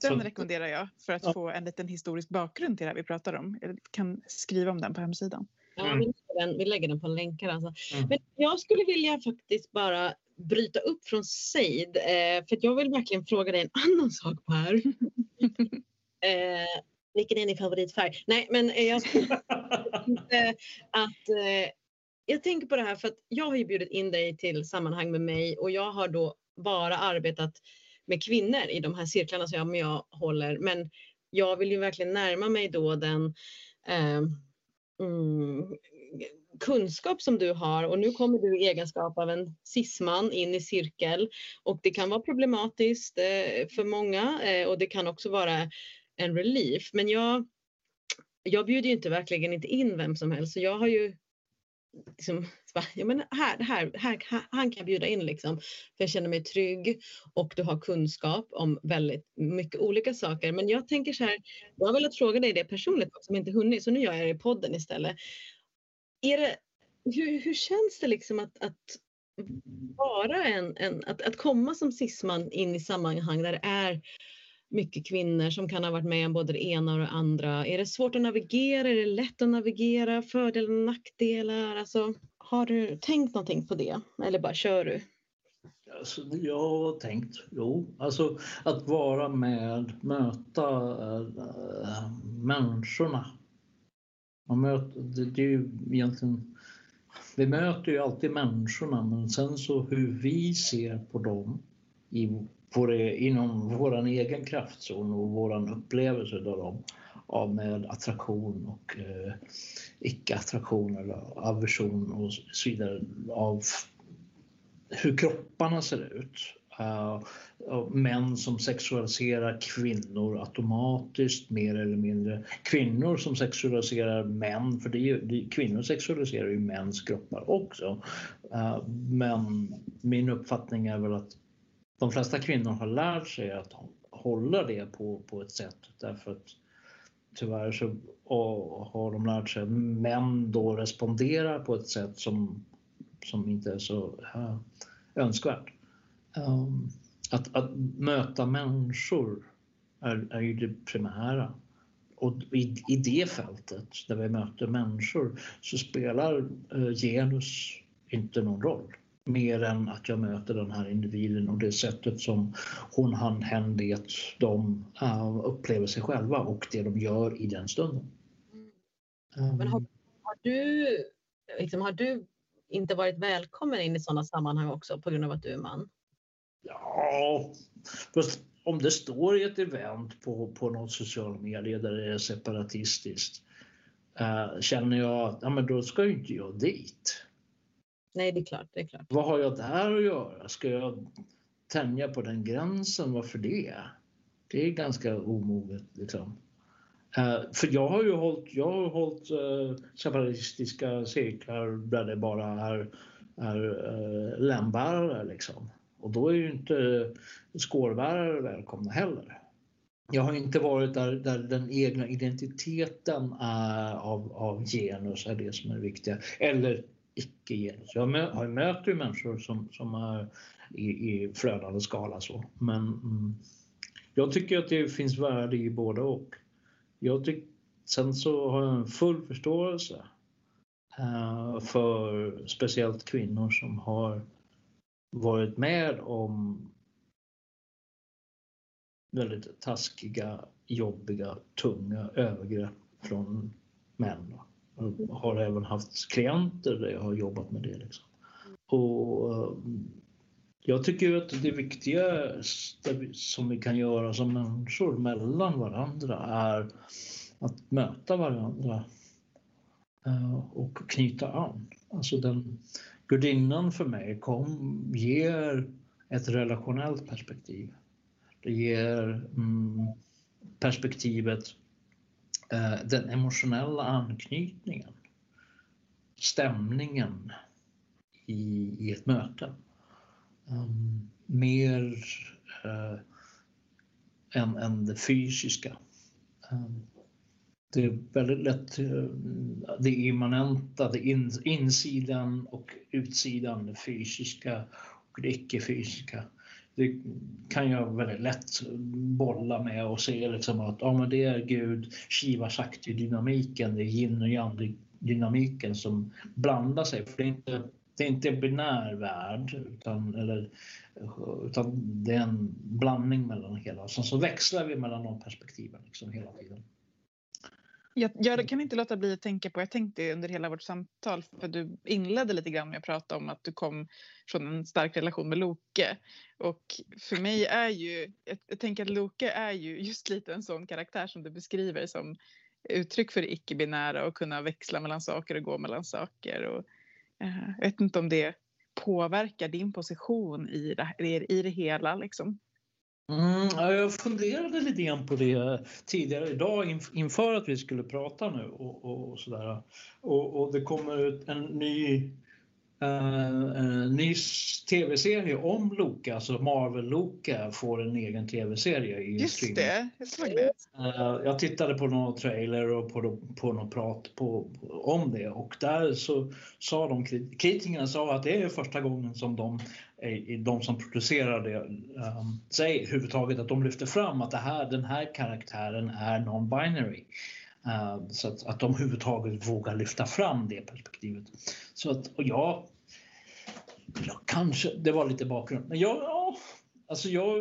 Speaker 2: Den Så... rekommenderar jag för att ja. få en liten historisk bakgrund till det vi pratar om. Jag kan skriva om den på hemsidan.
Speaker 1: Ja, vi, lägger den, vi lägger den på länkar. Alltså. Mm. Men jag skulle vilja faktiskt bara bryta upp från Seid. Eh, för jag vill verkligen fråga dig en annan sak Per. eh, vilken är din favoritfärg? Nej, men eh, jag att eh, jag tänker på det här för att jag har ju bjudit in dig till sammanhang med mig och jag har då bara arbetat med kvinnor i de här cirklarna som jag, jag håller. Men jag vill ju verkligen närma mig då den eh, mm, kunskap som du har och nu kommer du i egenskap av en cisman in i cirkel och det kan vara problematiskt eh, för många eh, och det kan också vara en relief. Men jag, jag bjuder ju inte verkligen inte in vem som helst så jag har ju liksom, ja, men här, här, här, han kan jag bjuda in liksom. För jag känner mig trygg och du har kunskap om väldigt mycket olika saker. Men jag tänker så här, jag har velat fråga dig det personligt också, som inte hunnit, så nu gör jag det i podden istället. Är det, hur, hur känns det liksom att, att vara en, en att, att komma som cisman in i sammanhang där det är mycket kvinnor som kan ha varit med om både det ena och det andra. Är det svårt att navigera? Är det lätt att navigera? Fördelar och nackdelar? Alltså, har du tänkt någonting på det? Eller bara kör du?
Speaker 3: Alltså, jag har tänkt, jo. Alltså att vara med, möta äh, människorna. Man möter, det, det är ju egentligen, vi möter ju alltid människorna men sen så hur vi ser på dem i på det, inom vår egen kraftzon och vår upplevelse av dem av med attraktion och eh, icke-attraktion eller aversion och så vidare av hur kropparna ser ut. Uh, män som sexualiserar kvinnor automatiskt mer eller mindre. Kvinnor som sexualiserar män, för det är ju, det, kvinnor sexualiserar ju mäns kroppar också. Uh, men min uppfattning är väl att de flesta kvinnor har lärt sig att hålla det på, på ett sätt därför att tyvärr så har de lärt sig att män då responderar på ett sätt som, som inte är så uh, önskvärt. Um, att, att möta människor är, är ju det primära. Och i, i det fältet, där vi möter människor, så spelar uh, genus inte någon roll mer än att jag möter den här individen och det sättet som hon, han, hen, det, de uh, upplever sig själva och det de gör i den stunden.
Speaker 1: Mm. Men har, har, du, liksom, har du inte varit välkommen in i sådana sammanhang också på grund av att du är man?
Speaker 3: Ja, fast om det står i ett event på, på något social media där det är separatistiskt uh, känner jag att ja, men då ska ju inte jag dit.
Speaker 1: Nej, det är klart. Det är klart.
Speaker 3: Vad har jag där att göra? Ska jag tänja på den gränsen? Varför det? Det är ganska omoget. Liksom. Uh, för jag har ju hållit, jag har hållit uh, eh, separatistiska cirklar där det bara är, är uh, lämbärare liksom. Och då är ju inte skårbärare välkomna heller. Jag har inte varit där, där den egna identiteten är av, av genus är det som är viktiga. Eller icke Jesus. Jag mö, har möter ju människor som, som är i, i flödande skala så. Men mm, jag tycker att det finns värde i både och. Jag tyck, sen så har jag en full förståelse eh, för speciellt kvinnor som har varit med om väldigt taskiga, jobbiga, tunga övergrepp från män. Jag har även haft klienter där jag har jobbat med det. Liksom. Och eh, jag tycker att det viktigaste som vi kan göra som människor mellan varandra är att möta varandra eh, och knyta an. Alltså den gudinnan för mig kom, ger ett relationellt perspektiv. Det ger mm, perspektivet, Eh, den emotionella anknytningen, stämningen i, i ett möte. Um, mer uh, än, än det fysiska. Um, det är väldigt lätt uh, det immanenta, det in, insidan och utsidan, det fysiska och det icke-fysiska det kan jag väldigt lätt bolla med och se liksom att ja, men det är Gud, Shiva Shakti-dynamiken, det är yin och yang-dynamiken som blandar sig. För det är inte, det är inte en binär värld utan, eller, utan det är en blandning mellan hela. Sen så växlar vi mellan de perspektiven liksom hela tiden.
Speaker 2: Jag, jag, kan inte låta bli att tänka på, jag tänkte under hela vårt samtal, för du inledde lite grann med att prata om att du kom från en stark relation med Loke. Och för mig är ju, jag, jag tänker att Loke är ju just lite en sån karaktär som du beskriver som uttryck för det icke-binära och kunna växla mellan saker och gå mellan saker. Och, uh, jag vet inte om det påverkar din position i det, i det hela liksom.
Speaker 3: Mm, jag funderade lite grann på det tidigare idag inför att vi skulle prata nu och, och, och sådär. Och, och, det kommer ut en ny, uh, en ny tv-serie om Loka, alltså Marvel-Loka får en egen tv-serie i
Speaker 2: Just streaming. det, jag såg det.
Speaker 3: Uh, jag tittade på någon trailer och på, på något prat på, om det och där så sa de, kritikerna sa att det är första gången som de de som producerar det um, säger överhuvudtaget att de lyfter fram att det här, den här karaktären är non-binary. Uh, så att, att de överhuvudtaget vågar lyfta fram det perspektivet. Så att, och jag, Ja, kanske, det var lite bakgrund, men jag, ja, alltså jag,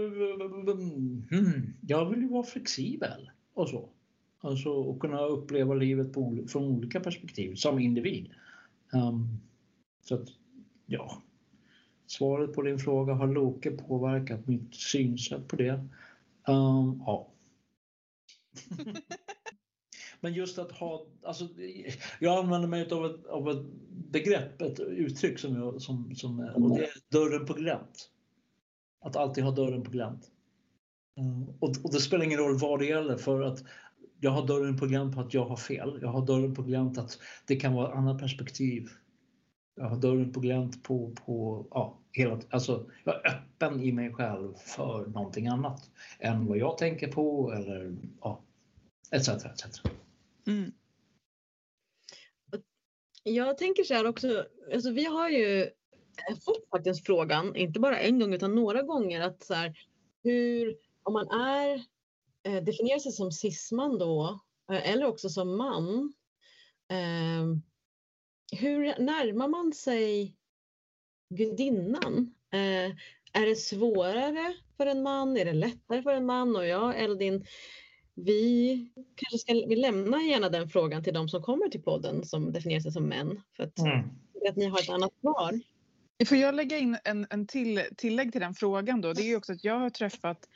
Speaker 3: hmm, jag vill ju vara flexibel och så. Alltså och kunna uppleva livet på, från olika perspektiv som individ. Um, så att, ja, Svaret på din fråga, har Loke påverkat mitt synsätt på det? Um, ja. Men just att ha, alltså, jag använder mig av ett, av ett begrepp, ett uttryck som, jag, som, som och det är dörren på glänt. Att alltid ha dörren på glänt. Mm. Och, och det spelar ingen roll vad det gäller för att jag har dörren på glänt på att jag har fel. Jag har dörren på glänt att det kan vara ett annat perspektiv jag har dörren på glänt på, på ja, hela, alltså jag är öppen i mig själv för någonting annat än vad jag tänker på eller ja, etc. etc. Mm.
Speaker 1: Jag tänker så här också, alltså vi har ju eh, fått faktiskt frågan, inte bara en gång utan några gånger att så här, hur, om man är, eh, definierar sig som cisman då, eh, eller också som man, eh, hur närmar man sig gudinnan? Eh, är det svårare för en man? Är det lättare för en man? Och jag, Eldin, vi kanske ska vi lämna gärna den frågan till de som kommer till podden som definierar sig som män. För att, mm. att ni har ett annat svar.
Speaker 2: Får jag lägga in en, en till, tillägg till den frågan då? Det är ju också att jag har träffat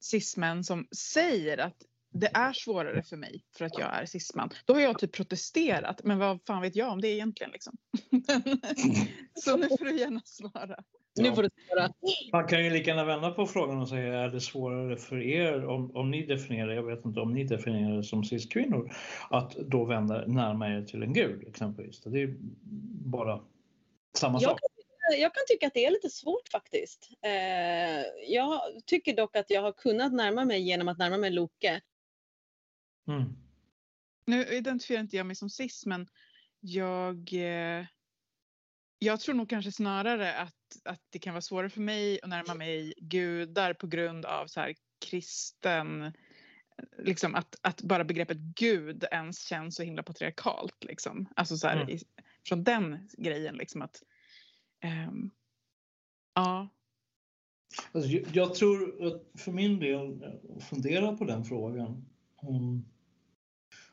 Speaker 2: cismän som säger att det är svårare för mig för att jag är cisman. Då har jag typ protesterat, men vad fan vet jag om det egentligen liksom. Så nu får du gärna svara.
Speaker 4: Nu får du svara.
Speaker 3: Man kan ju lika gärna vända på frågan och säga är det svårare för er om, om ni definierar, jag vet inte om ni definierar det som cis-kvinnor, att då vända närmare er till en gud exempelvis. Det är bara samma
Speaker 4: Jag
Speaker 3: sak.
Speaker 4: kan, jag kan tycka att det är lite svårt faktiskt. Eh, jag tycker dock att jag har kunnat närma mig genom att närma mig Loke.
Speaker 3: Mm.
Speaker 2: Nu identifierar inte jag mig som cis men jag, eh, jag tror nog kanske snarare att, att det kan vara svårare för mig att närma mig gudar på grund av så här kristen, liksom att, att bara begreppet gud ens känns så himla patriarkalt liksom. Alltså så här,
Speaker 3: Mm.
Speaker 2: i, från den grejen liksom att ehm, ja.
Speaker 3: Alltså, jag, jag tror att för min del, fundera på den frågan. Mm.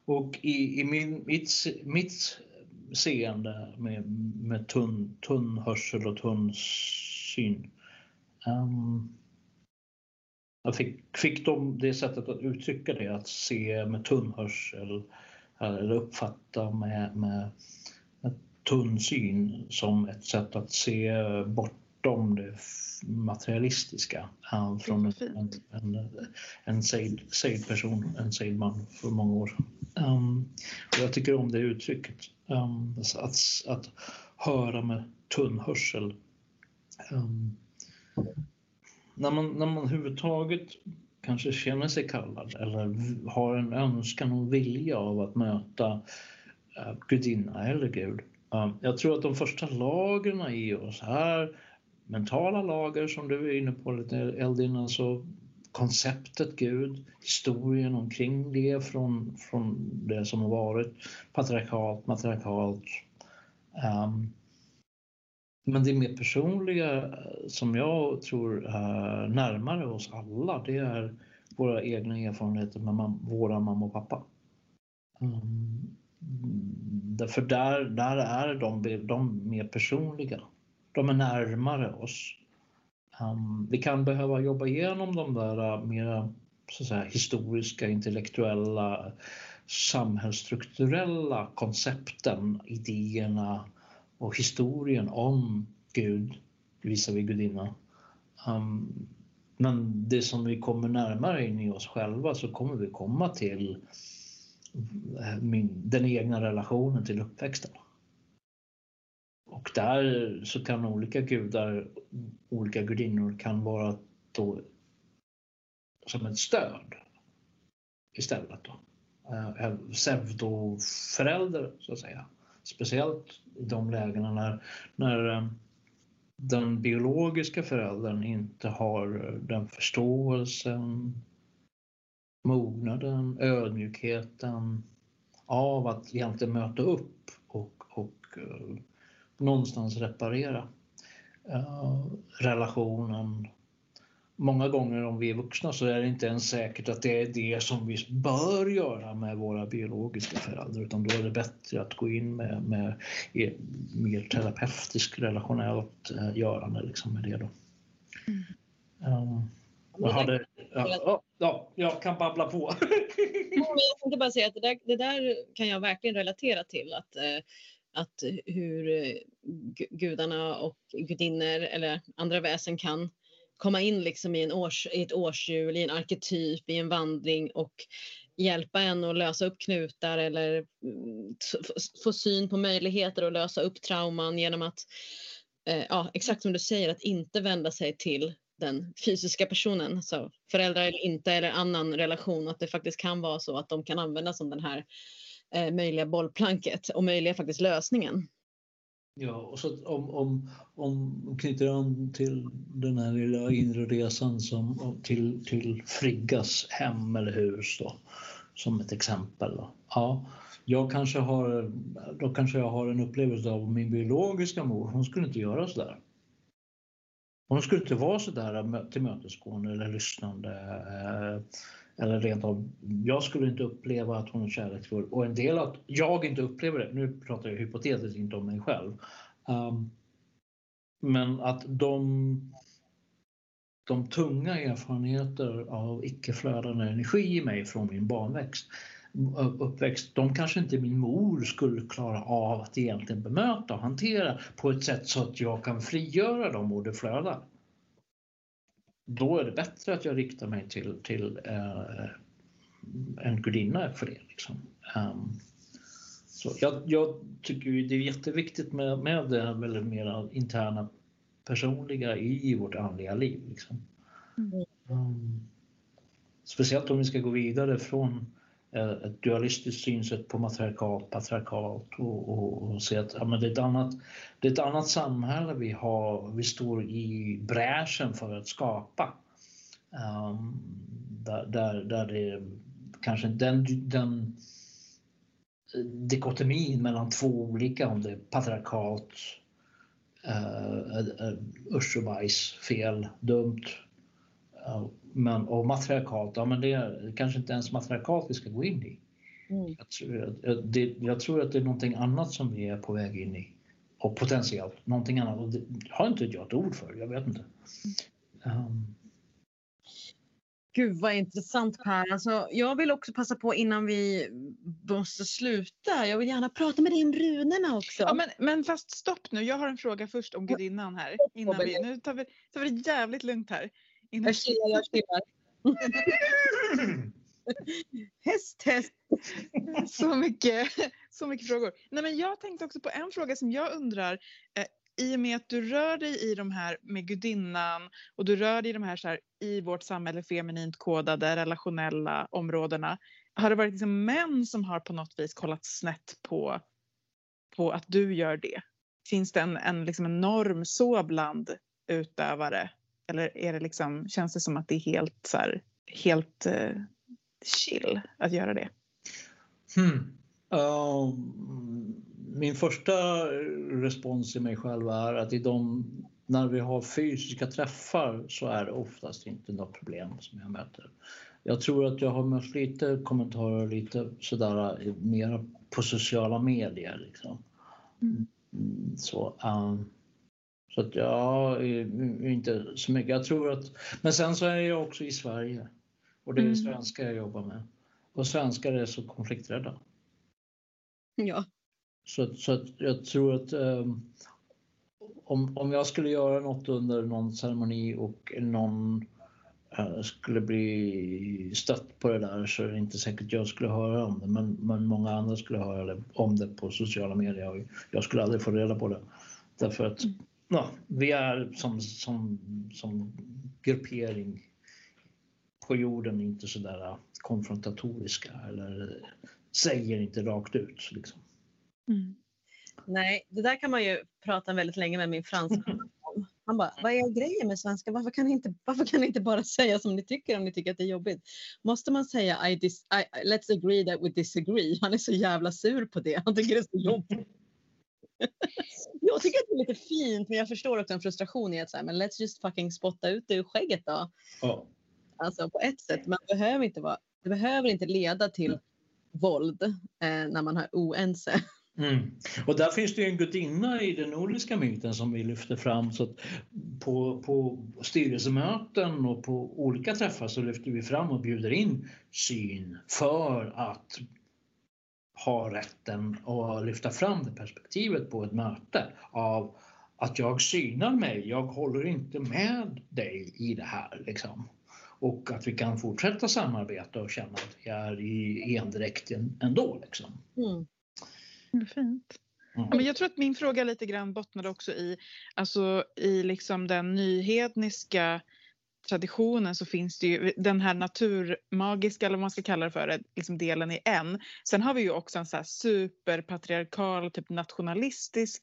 Speaker 3: Och i, i min, mitt, mitt seende med, med tunn, tunn hörsel och tunn syn. ehm, jag fick, fick de det sättet att uttrycka det, att se med tunn hörsel eller uppfatta med, med, med tunn syn som ett sätt att se bortom det materialistiska. eh, från
Speaker 2: vad
Speaker 3: en, en, en sejd, sejd person, en sejd man för många år sedan. Um, och jag tycker om det uttrycket. Um, att, att höra med tunn hörsel. Um, ehm, när, man, när man överhuvudtaget kanske känner sig kallad eller har en önskan och vilja av att möta uh, gudinna eller gud. Um, jag tror att de första lagren i oss här, mentala lager som du är inne på lite Eldin, alltså konceptet Gud, historien omkring det från, från det som har varit patriarkalt, matriarkalt. Um, men det mer personliga som jag tror är närmare oss alla, det är våra egna erfarenheter med mam- våra mamma och pappa. Um, därför där, där är de, de mer personliga. De är närmare oss. Um, vi kan behöva jobba igenom de där eh, uh, mer så att säga, historiska, intellektuella, samhällsstrukturella koncepten, idéerna och historien om Gud visavi gudinna. Um, men det som vi kommer närmare in i oss själva så kommer vi komma till eh, min, den egna relationen till uppväxten. Och där så kan olika gudar, olika gudinnor kan vara då som ett stöd istället. Då. En pseudoförälder så att säga. Speciellt i de lägena när, när eh, den biologiska föräldern inte har den förståelsen, mognaden, ödmjukheten av att egentligen möta upp och, och någonstans reparera eh, relationen. Många gånger om vi är vuxna så är det inte ens säkert att det är det som vi bör göra med våra biologiska föräldrar utan då är det bättre att gå in med, med e- mer terapeutiskt relationellt eh, görande liksom med det då. Um, jag, hade, ja, ja, ja, jag kan babbla på.
Speaker 4: Jag tänkte bara säga att det där, det där kan jag verkligen relatera till. Att, eh, att hur eh, gudarna och gudinnor eller andra väsen kan komma in liksom i, en års, i ett årshjul, i en arketyp, i en vandring och hjälpa en att lösa upp knutar eller mm, få syn på möjligheter att lösa upp trauman genom att, eh, ja, exakt som du säger, att inte vända sig till den fysiska personen, så föräldrar eller inte eller annan relation, att det faktiskt kan vara så att de kan användas som den här eh, möjliga bollplanket och möjliga faktiskt lösningen.
Speaker 3: Ja, och så om, om, om knyter an till den här lilla inre resan som, till, till Friggas hem eller hus då, som ett exempel. Då. Ja, jag kanske har, då kanske jag har en upplevelse av min biologiska mor, hon skulle inte göra så där. Hon skulle inte vara så där tillmötesgående eller lyssnande. Eh, eller rent av, jag skulle inte uppleva att hon är kärleksfull. Och en del att jag inte upplever det, nu pratar jag hypotetiskt inte om mig själv. Um, men att de, de tunga erfarenheter av icke-flödande energi i mig från min barnväxt uppväxt, de kanske inte min mor skulle klara av att egentligen bemöta och hantera på ett sätt så att jag kan frigöra dem och det flödar. Då är det bättre att jag riktar mig till, till eh, en gudinna för det. Liksom. Um, så jag, jag, tycker det är jätteviktigt med, med det här väldigt mera interna personliga i vårt andliga liv. Liksom. Mm. Um, speciellt om vi ska gå vidare från Eh, ett dualistiskt synsätt på matriarkat, patriarkat och, och, och se att ja, men det, är ett annat, det är ett annat samhälle vi, har, vi står i bräschen för att skapa. Um, där, där, där det kanske den, den dikotomin mellan två olika, om det är patriarkat, uh, eh, uh, eh, usch och bajs, fel, dumt. Men, och matriarkat, ja men det är kanske inte ens matriarkat vi ska gå in i. Mm. Jag, tror, jag, det, jag, tror att det är någonting annat som vi är på väg in i. Och potentiellt någonting annat. Och det har inte jag ett ord för, jag vet inte. Um,
Speaker 4: Gud vad intressant Per. Alltså, jag vill också passa på innan vi måste sluta. Jag vill gärna prata med dig om runorna också.
Speaker 2: Ja, men, men fast stopp nu. Jag har en fråga först om gudinnan här. Innan vi, nu tar vi, tar vi det jävligt lugnt här.
Speaker 4: Innan... Jag chillar, jag chillar. häst, häst.
Speaker 2: så, mycket, så mycket frågor. Nej, men jag tänkte också på en fråga som jag undrar. Eh, i och med att du rör dig i de här med gudinnan och du rör dig i de här, så här i vårt samhälle feminint kodade relationella områdena. Har det varit liksom män som har på något vis kollat snett på, på att du gör det? Finns det en, en, liksom en norm så bland utövare? Eller är det liksom, känns det som att det är helt, så här, helt uh, chill att göra det?
Speaker 3: Hmm. Um, min första respons i mig själv är att i de, när vi har fysiska träffar så är det oftast inte något problem som jag möter. Jag tror att jag har mött lite kommentarer lite sådär mer på sociala medier. Liksom. Mm. Så, um, så att jag inte så mycket. Jag tror att, men sen så är jag också i Sverige och det är mm. svenskar jag jobbar med. Och svenskar är så konflikträdda.
Speaker 4: Ja.
Speaker 3: Så, så att jag tror att um, om, om jag skulle göra något under någon ceremoni och någon uh, skulle bli stött på det där så är det inte säkert jag skulle höra om det men, men många andra skulle höra om det på sociala medier och jag skulle aldrig få reda på det. Därför att mm. Ja, vi är som, som, som gruppering på jorden inte sådär konfrontatoriska eller säger inte rakt ut. Liksom.
Speaker 4: Mm. Nej, det där kan man ju prata väldigt länge med min franska om. Han bara, vad är grejen med svenska? Varför kan, ni inte, varför kan ni inte bara säga som ni tycker om ni tycker att det är jobbigt? Måste man säga I dis, I, let's agree that we disagree? Han är så jävla sur på det. Han tycker det är så jobbigt. Jag tycker att det är lite fint, men jag förstår också en frustration i att säga, men let's just fucking spotta ut det ur skägget då.
Speaker 3: Ja.
Speaker 4: Alltså på ett sätt, man behöver inte vara, det behöver inte leda till våld eh, när man är oense.
Speaker 3: Mm. Och där finns det ju en gudinna i den nordiska myten som vi lyfter fram. Så på, på styrelsemöten och på olika träffar så lyfter vi fram och bjuder in syn för att ha rätten att lyfta fram det perspektivet på ett möte av att jag synar mig, jag håller inte med dig i det här. Liksom. Och att vi kan fortsätta samarbeta och känna att vi är i endräkt ändå. Liksom.
Speaker 2: Mm. Fint. Mm. Ja, men jag tror att min fråga lite grann bottnade också i, alltså, i liksom den nyhedniska traditionen så finns det ju den här naturmagiska, eller vad man ska kalla det för, liksom delen i en. Sen har vi ju också en så här superpatriarkal, typ nationalistisk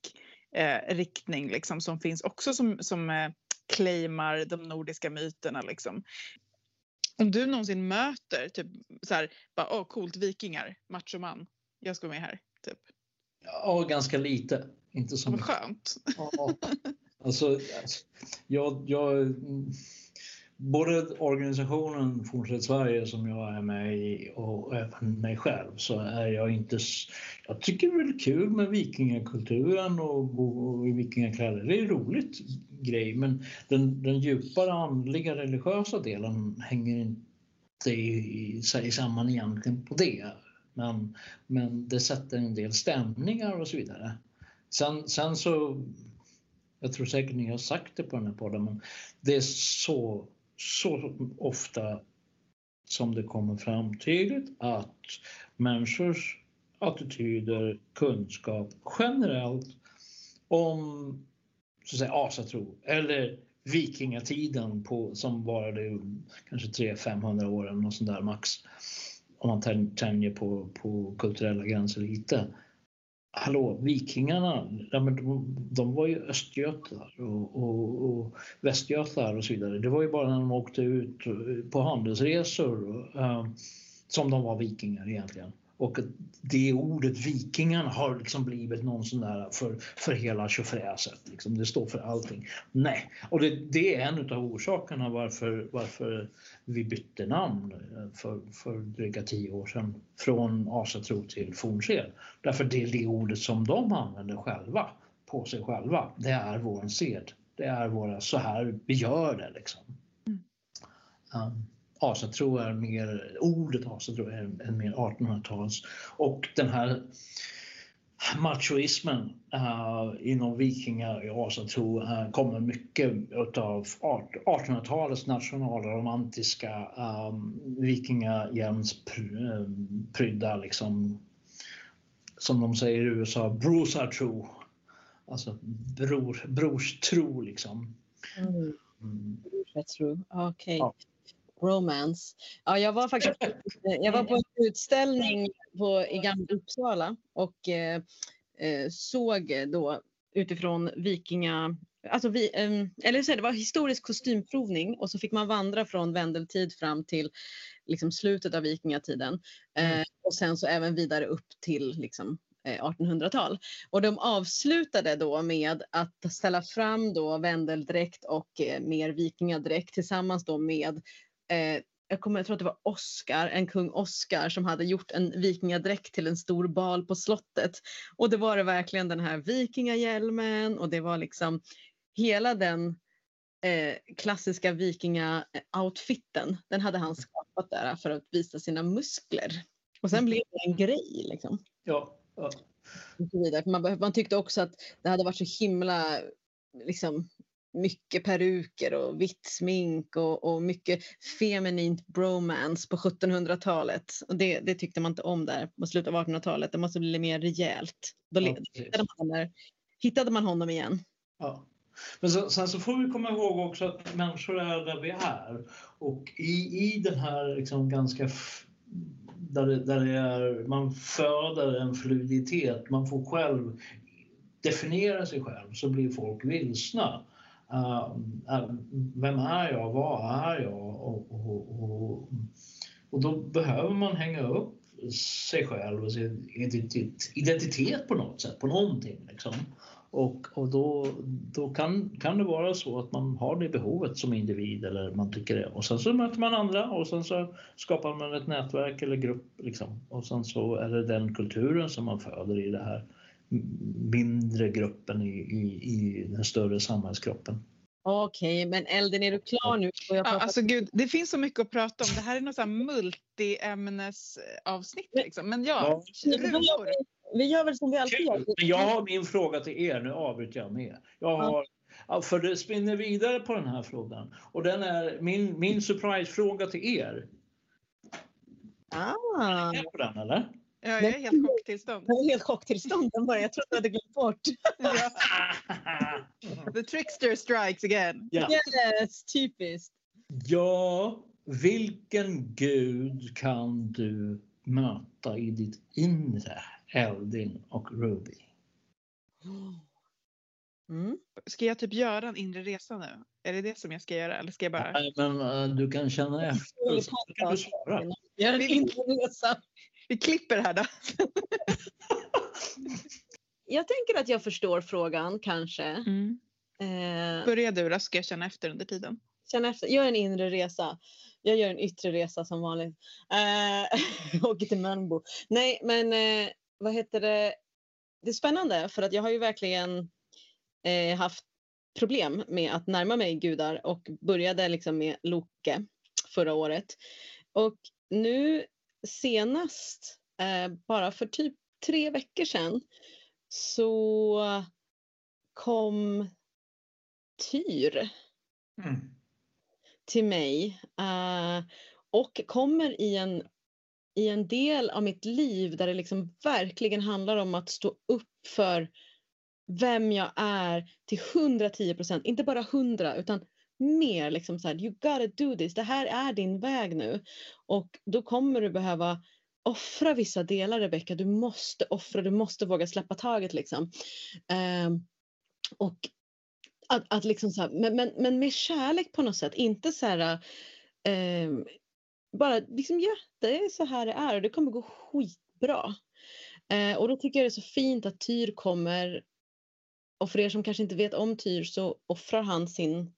Speaker 2: eh, riktning liksom, som finns också som, som eh, claimar de nordiska myterna. Liksom. Om du någonsin möter typ så här, bara, åh coolt vikingar, machoman, jag ska vara med här. Typ.
Speaker 3: Ja, ganska lite. Inte så
Speaker 2: mycket. Skönt.
Speaker 3: Ja, alltså, jag, jag, både organisationen Fortsätt Sverige som jag är med i och även mig själv så är jag inte... Jag tycker det är kul med vikingakulturen och gå i vikingakläder. Det är en roligt grej men den, den djupare andliga religiösa delen hänger inte i, i, i samman egentligen på det men, men det sätter en del stämningar och så vidare. Sen, sen så, jag tror säkert ni har sagt det på den här podden, men det är så, så ofta som det kommer fram tydligt att människors attityder, kunskap generellt om så att säga, asatro eller vikingatiden på, som varade kanske 300-500 år eller något sånt där max. Om man tänjer på, på kulturella gränser lite. Hallå, vikingarna, de, de var ju östgötar och, och, och västgötar och så vidare. Det var ju bara när de åkte ut på handelsresor eh, som de var vikingar egentligen. Och det ordet vikingarna har liksom blivit någon sån där för, för hela tjofräset. Liksom. Det står för allting. Nej, och det, det är en av orsakerna varför, varför vi bytte namn för, för dryga tio år sedan från asatro till fornsed. Därför det är det ordet som de använder själva på sig själva. Det är vår sed. Det är våra, så här vi gör det liksom. Mm. Um, asatro är mer, ordet asatro är en mer 1800-tals och den här machoismen uh, inom vikingar i asatro uh, kommer mycket av 1800-talets nationalromantiska um, vikingahjälmsprydda liksom som de säger i USA, brosatro. Alltså bror, brorstro liksom.
Speaker 1: Mm. Mm. Okej. Okay. Ja romance. Ja, jag var faktiskt jag var på en utställning på, i Gamla Uppsala och eh, eh såg då utifrån vikinga Alltså vi, eh, eller så det var historisk kostymprovning och så fick man vandra från vendeltid fram till liksom, slutet av vikingatiden. Eh, mm. och sen så även vidare upp till liksom, 1800-tal. Eh, och de avslutade då med att ställa fram då vendeldräkt och eh, mer vikingadräkt tillsammans då med eh, jag, kommer, jag tror att det var Oscar, en kung Oscar som hade gjort en vikingadräkt till en stor bal på slottet. Och det var det verkligen den här vikingahjälmen och det var liksom hela den eh, klassiska vikinga-outfiten. Den hade han skapat där för att visa sina muskler. Och sen blev det en grej liksom.
Speaker 3: Ja. ja.
Speaker 1: Man, man tyckte också att det hade varit så himla liksom, mycket peruker och vitt smink och, och mycket feminint bromance på 1700-talet. Och det, det, tyckte man inte om där på slutet av 1800-talet. Det måste bli mer rejält. Då ja, hittade, man där, hittade man honom igen.
Speaker 3: Ja. Men så, sen så får vi komma ihåg också att människor är där vi är. Och i, i den här liksom ganska där, där det är, man föder en fluiditet, man får själv definiera sig själv så blir folk vilsna. Uh, vem är jag? Vad är jag? Och, och, och, och, då behöver man hänga upp sig själv och sin identitet på något sätt, på någonting. Liksom. Och, och då, då kan, kan det vara så att man har det behovet som individ eller man tycker det. Och sen så möter man andra och sen så skapar man ett nätverk eller grupp. Liksom. Och sen så är det den kulturen som man föder i det här mindre gruppen i, i, i den större samhällskroppen.
Speaker 1: Okej, okay, men Elden, är du klar nu?
Speaker 2: ja, alltså gud, det finns så mycket att prata om. Det här är något multiämnesavsnitt. Liksom. Men ja,
Speaker 1: ja. Vi gör väl som vi alltid gör.
Speaker 3: Men jag har min fråga till er. Nu avbryter jag med. Jag har, ja. För det spinner vidare på den här frågan. Och den är min, min surprise-fråga till er.
Speaker 1: Ah.
Speaker 3: Är på den, eller?
Speaker 2: Ja, jag är helt chocktillstånd. Jag
Speaker 1: är helt chocktillstånd. Bara. Jag trodde jag hade glömt bort.
Speaker 2: The trickster strikes again.
Speaker 1: Ja. Yes, typiskt.
Speaker 3: Ja, vilken gud kan du möta i ditt inre, Eldin och Ruby?
Speaker 2: Mm. Ska jag typ göra en inre resa nu? Är det det som jag ska göra? Eller ska jag bara...
Speaker 3: Nej, men uh, du kan känna efter. Så kan du svara.
Speaker 1: Gör en inre resa.
Speaker 2: Vi klipper här då.
Speaker 1: jag tänker att jag förstår frågan kanske.
Speaker 2: Mm. Eh, Börja du då, ska jag känna efter under tiden.
Speaker 1: Känna efter. Gör en inre resa. Jag gör en yttre resa som vanligt. Eh, åker till Mölnbo. Nej, men eh, vad heter det? Det är spännande för att jag har ju verkligen eh, haft problem med att närma mig gudar och började liksom med Loke förra året. Och nu senast eh, bara för typ tre veckor sedan så kom Tyr
Speaker 3: Mm.
Speaker 1: till mig eh, och kommer i en, i en del av mitt liv där det liksom verkligen handlar om att stå upp för vem jag är till 110 procent, inte bara 100 utan mer liksom så här, you gotta do this, det här är din väg nu. Och då kommer du behöva offra vissa delar Rebecka, du måste offra, du måste våga släppa taget liksom. Eh, och att, att liksom så här, men, men, men med kärlek på något sätt, inte så här eh, bara liksom ja, det är så här det är och det kommer gå skitbra. Eh, och då tycker jag det är så fint att Tyr kommer och för er som kanske inte vet om Tyr så offrar han sin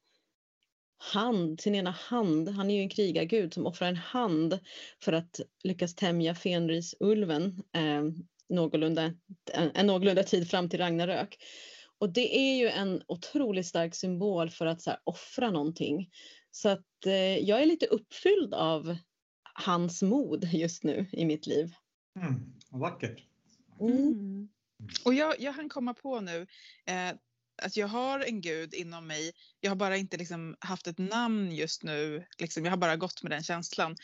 Speaker 1: hand, sin ena hand. Han är ju en krigargud som offrar en hand för att lyckas tämja Fenrisulven eh, någorlunda, en, en någorlunda tid fram till Ragnarök. Och det är ju en otroligt stark symbol för att så här, offra någonting. Så att eh, jag är lite uppfylld av hans mod just nu i mitt liv.
Speaker 3: Mm. Vackert.
Speaker 1: Mm.
Speaker 2: Mm. Och jag, jag hann komma på nu eh, att jag har en gud inom mig. Jag har bara inte liksom haft ett namn just nu. Liksom, jag har bara gått med den känslan.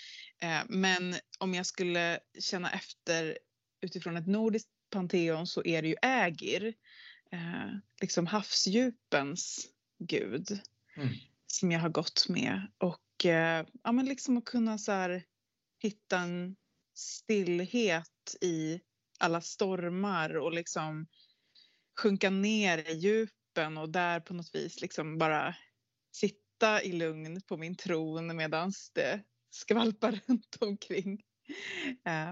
Speaker 2: Eh, men om jag skulle känna efter utifrån ett nordiskt panteon så är det ju Ägir. Eh, liksom havsdjupens gud.
Speaker 3: Mm.
Speaker 2: Som jag har gått med. Och eh, ja, men liksom att kunna så här, hitta en stillhet i alla stormar och liksom sjunka ner i djupen och där på något vis liksom bara sitta i lugn på min tron medan det skvalpar runt omkring.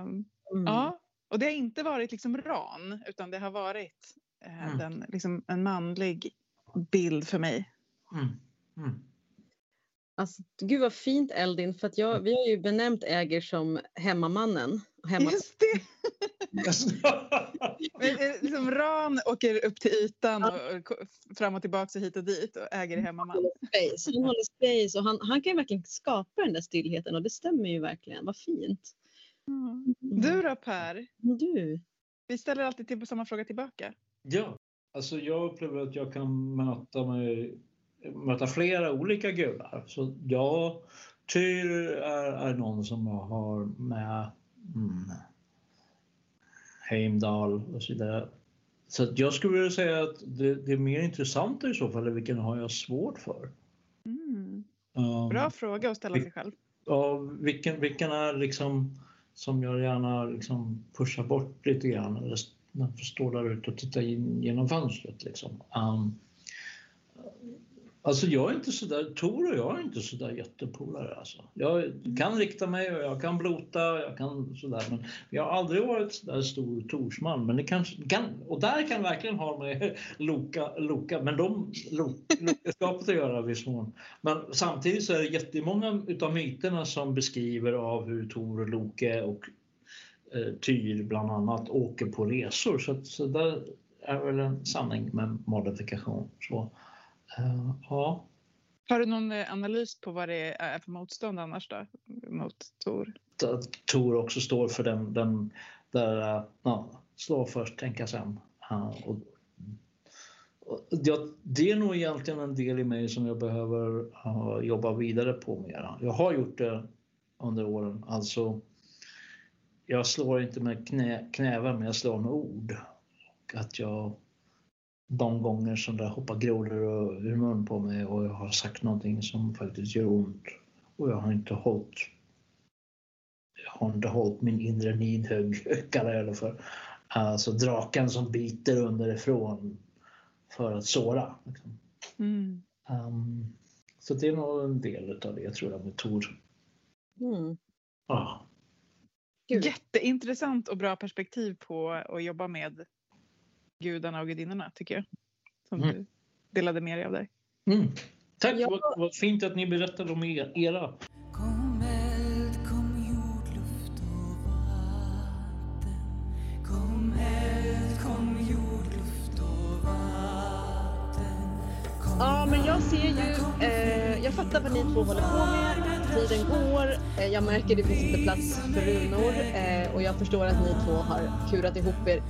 Speaker 2: Um,
Speaker 1: Mm.
Speaker 2: Ja, och det har inte varit liksom ran utan det har varit eh,
Speaker 3: Mm.
Speaker 2: den, liksom en manlig bild för mig.
Speaker 3: Mm. Mm.
Speaker 1: Alltså, gud vad fint Eldin, för att jag, vi har ju benämnt Äger som hemmamannen. Hemma,
Speaker 2: Just det! Men, eh, liksom ran åker upp till ytan och, fram och tillbaka och hit och dit och äger hemmaman.
Speaker 1: space. Han håller space och han, han kan ju verkligen skapa den där stillheten och det stämmer ju verkligen. Vad fint.
Speaker 2: Mm. Du då Per?
Speaker 1: Du.
Speaker 2: Vi ställer alltid till på samma fråga tillbaka.
Speaker 3: Ja, alltså jag upplever att jag kan möta, mig, möta flera olika gudar. Så ja, Tyr är, är någon som jag har med mm, Heimdall och så vidare. Så att jag skulle vilja säga att det, det är mer intressant i så fall, vilken har jag svårt för?
Speaker 2: Mm.
Speaker 3: Um,
Speaker 2: Bra fråga att ställa sig själv.
Speaker 3: Ja, vilken, vilken är liksom som jag gärna liksom pushar bort lite grann eller står där ute och tittar in genom fönstret. Liksom. Um, alltså jag är inte så där, Tor och jag är inte så där jättepolare. Alltså. Jag kan rikta mig och jag kan blota, jag kan sådär, men jag har aldrig varit så där stor Torsman. Men det kanske, kan, och där kan verkligen ha med Loka, Loka men de Lokaskapet att göra i viss mån. Men samtidigt så är det jättemånga utav myterna som beskriver av hur Tor och Loke och eh, Tyr bland annat åker på resor. Så, att- så där är väl en sanning med modifikation. Så, ja.
Speaker 2: Har du någon eh, analys på vad det är för motstånd annars då? Mot Tor?
Speaker 3: att Tor också står för den, den där, äh, ja, slå först, tänka sen. Och, och jag, det är nog egentligen en del i mig som jag behöver ja, jobba vidare på mera. Jag har gjort det under åren, alltså jag slår inte med knä, knävar men jag slår med ord. Och att jag de gånger som det hoppar grodor och- ur mun på mig och jag har sagt någonting som faktiskt gör ont och jag har inte hållit jag har inte hållit min inre nidhugg, kallar jag det för. Alltså draken som biter underifrån för att såra. Liksom.
Speaker 2: Mm.
Speaker 3: Um, så det är nog en del av det tror jag med Tor.
Speaker 1: Mm.
Speaker 3: Ah.
Speaker 2: Jätteintressant och bra perspektiv på att jobba med gudarna och gudinnorna tycker jag. Som
Speaker 3: Mm.
Speaker 2: du delade med dig av där.
Speaker 3: Mm. Tack,
Speaker 1: Ja.
Speaker 3: vad, vad fint att ni berättade om er, era.
Speaker 1: Ja, men jag ser ju, eh, jag fattar vad ni två håller på med. Tiden går. Eh, Jag märker det finns inte plats för runor eh, och jag förstår att ni två har kurat ihop er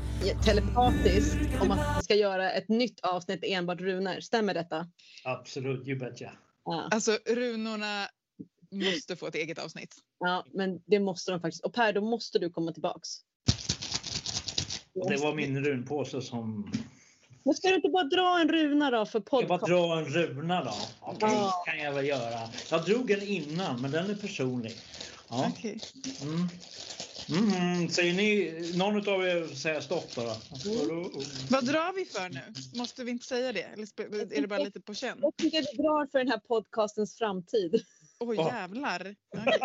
Speaker 1: telepatiskt om att vi ska göra ett nytt avsnitt enbart runor. Stämmer detta?
Speaker 3: Absolut, you betcha.
Speaker 1: Ja,
Speaker 2: Alltså runorna måste få ett eget avsnitt.
Speaker 1: ja men det måste de faktiskt. Och Per, då måste du komma tillbaks.
Speaker 3: Det var min runpåse som...
Speaker 1: Men ska du inte bara dra en runa då för
Speaker 3: Jag bara
Speaker 1: podcast?
Speaker 3: dra en runa då. Okej,
Speaker 1: Ja.
Speaker 3: kan jag väl göra. Jag drog den innan, men den är personlig. Ja.
Speaker 2: Okej.
Speaker 3: Mm. Mm, säger ni, någon av er säger stopp då?
Speaker 2: Vad drar vi för nu? Måste vi inte säga det? Eller är det bara lite på känn?
Speaker 1: Jag tycker vi drar för den här podcastens framtid.
Speaker 2: Oj
Speaker 3: Ja.
Speaker 2: jävlar. Okej.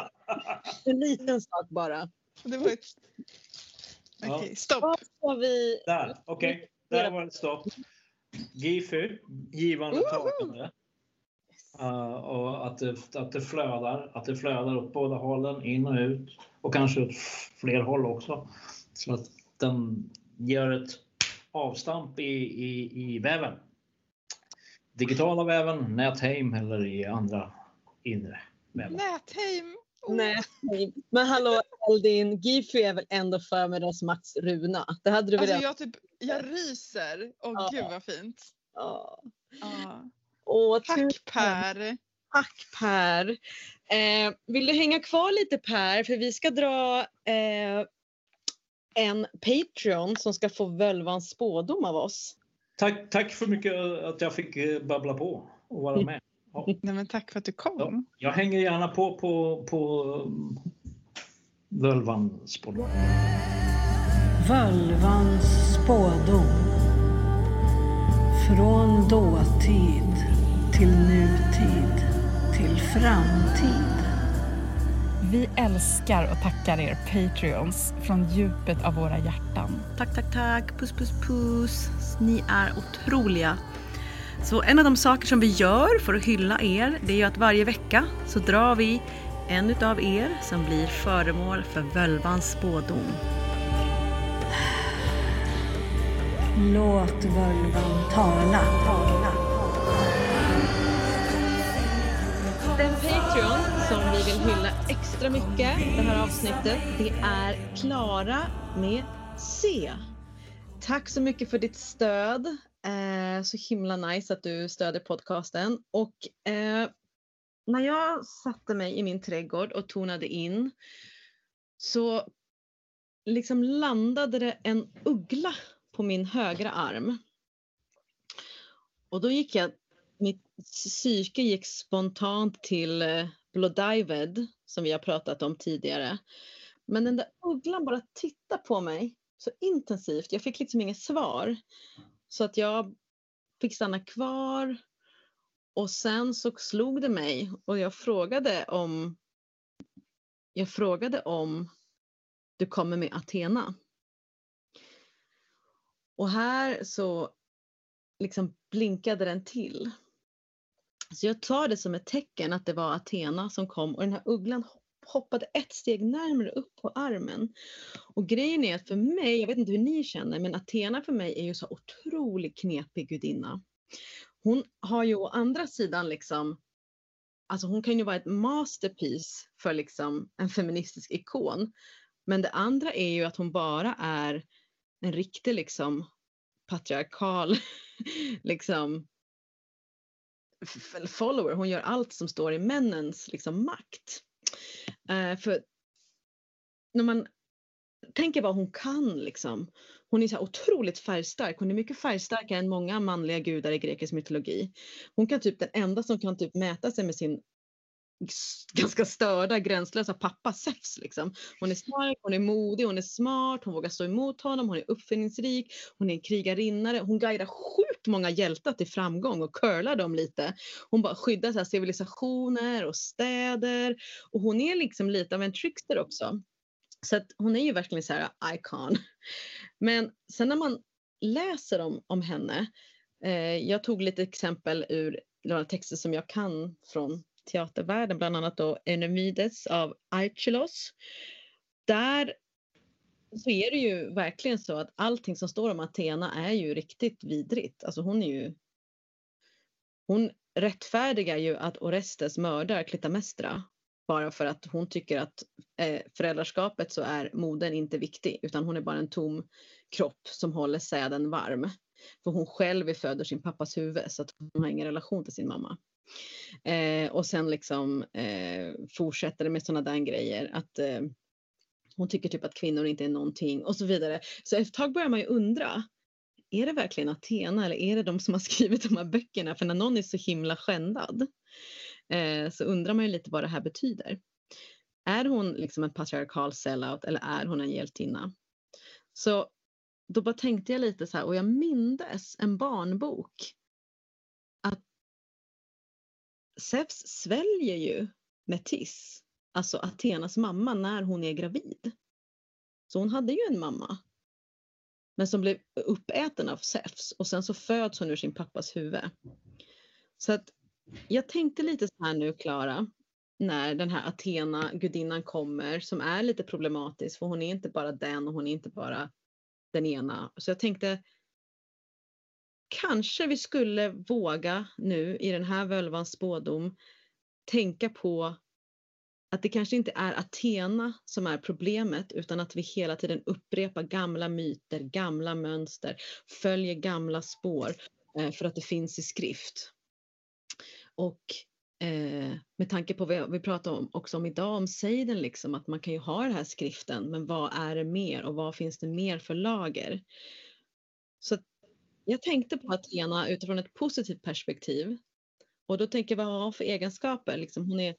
Speaker 1: En liten sak bara.
Speaker 2: Det var ett... Okej, stopp.
Speaker 1: Vad ska vi...
Speaker 3: Där, okej. Där var det stopp. Gifu, givande och tagande. Uh, och att det, att det flödar, att det flödar åt båda hållen, in och ut. Och kanske åt fler håll också. Så att den gör ett avstamp i, i, i väven. Digitala väven, nätheim eller i andra inre väven.
Speaker 2: Nätheim. Oh.
Speaker 1: Nej, nej. men hallå Eldin, Gifu är väl ändå förmiddagsmakts runa? Det hade du väl
Speaker 2: Alltså jag, typ, jag ryser. Åh
Speaker 1: Ja.
Speaker 2: gud vad fint.
Speaker 1: Ja.
Speaker 2: Ja.
Speaker 1: Åh, tusen
Speaker 2: Tack Per.
Speaker 1: tack Per. Eh, vill du hänga kvar lite Per? För vi ska dra eh, en Patreon som ska få Völvans spådom av oss.
Speaker 3: Tack, tack för mycket att jag fick eh, babbla på och vara med. Ja.
Speaker 2: Nej, men tack för att du kom.
Speaker 3: Jag hänger gärna på på, på um, Völvan spådom.
Speaker 5: Völvans spådom. Från dåtid till nutid till framtid.
Speaker 6: Vi älskar och tackar er Patreons från djupet av våra hjärtan.
Speaker 4: Tack, tack, tack. Puss, puss, puss. Ni är otroliga. Så en av de saker som vi gör för att hylla er, det är ju att varje vecka så drar vi en utav er som blir föremål för völvans spådom.
Speaker 5: Låt völvan tala. tala.
Speaker 1: Den Patreon som vi vill hylla extra mycket det här avsnittet, det är Klara med C. Tack så mycket för ditt stöd. Eh, så himla nice att du stöder podcasten. Och eh, när jag satte mig i min trädgård och tonade in så liksom landade det en uggla på min högra arm. Och då gick jag mitt psyke gick spontant till eh, som vi har pratat om tidigare. Men den där ugglan bara tittade på mig så intensivt. Jag fick liksom inget svar. Så att jag fick stanna kvar. Och sen så slog det mig och jag frågade om jag frågade om du kommer med Athena. Och här så liksom blinkade den till. Så jag tar det som ett tecken att det var Athena som kom och den här ugglan hoppade ett steg närmare upp på armen. Och grejen är att för mig, jag vet inte hur ni känner, men Athena för mig är ju så otroligt knepig gudinna. Hon har ju å andra sidan liksom, alltså hon kan ju vara ett masterpiece för liksom en feministisk ikon. Men det andra är ju att hon bara är en riktig liksom patriarkal liksom follower. Hon gör allt som står i männens liksom, makt. Eh, för när man tänker vad hon kan liksom. Hon är så otroligt färgstark. Hon är mycket färgstarkare än många manliga gudar i grekisk mytologi. Hon kan typ den enda som kan typ mäta sig med sin ganska störda, gränslösa pappa Zeus. Liksom. Hon är stark, hon är modig, hon är smart, hon vågar stå emot honom, hon är uppfinningsrik, hon är en krigarinnare. Hon guidar sjukt många hjältar till framgång och curlar dem lite. Hon bara skyddar så här civilisationer och städer. Och hon är liksom lite av en trickster också. Så att hon är ju verkligen så här icon. Men sen när man läser om, om henne. Eh, jag tog lite exempel ur några texter som jag kan från teatervärlden, bland annat då Enemides av Archelos. Där så är det ju verkligen så att allting som står om Athena är ju riktigt vidrigt. Alltså hon är ju hon rättfärdigar ju att Orestes mördar Klytamestra bara för att hon tycker att eh, föräldraskapet så är modern inte viktig utan hon är bara en tom kropp som håller säden varm. För hon själv är född ur sin pappas huvud så att hon har ingen relation till sin mamma. Eh, och sen liksom eh, fortsätter det med sådana där grejer att eh, hon tycker typ att kvinnor inte är någonting och så vidare. Så ett tag börjar man ju undra, är det verkligen Athena eller är det de som har skrivit de här böckerna? För när någon är så himla skändad Eh, så undrar man ju lite vad det här betyder. Är hon liksom en patriarkal sellout eller är hon en hjältinna? Så då bara tänkte jag lite så här och jag mindes en barnbok att Zeus sväljer ju Metis, alltså Athenas mamma, när hon är gravid. Så hon hade ju en mamma. Men som blev uppäten av Zeus och sen så föds hon ur sin pappas huvud. Så att jag tänkte lite så här nu Klara, när den här Athena, gudinnan kommer som är lite problematisk för hon är inte bara den och hon är inte bara den ena. Så jag tänkte kanske vi skulle våga nu i den här völvans spådom tänka på att det kanske inte är Athena som är problemet utan att vi hela tiden upprepar gamla myter, gamla mönster, följer gamla spår eh, för att det finns i skrift. Och eh, med tanke på vad vi pratade om också om idag om Seiden, liksom, att man kan ju ha den här skriften men vad är det mer och vad finns det mer för lager? Så jag tänkte på Athena utifrån ett positivt perspektiv. Och då tänker jag vad har hon för egenskaper? Liksom hon, är,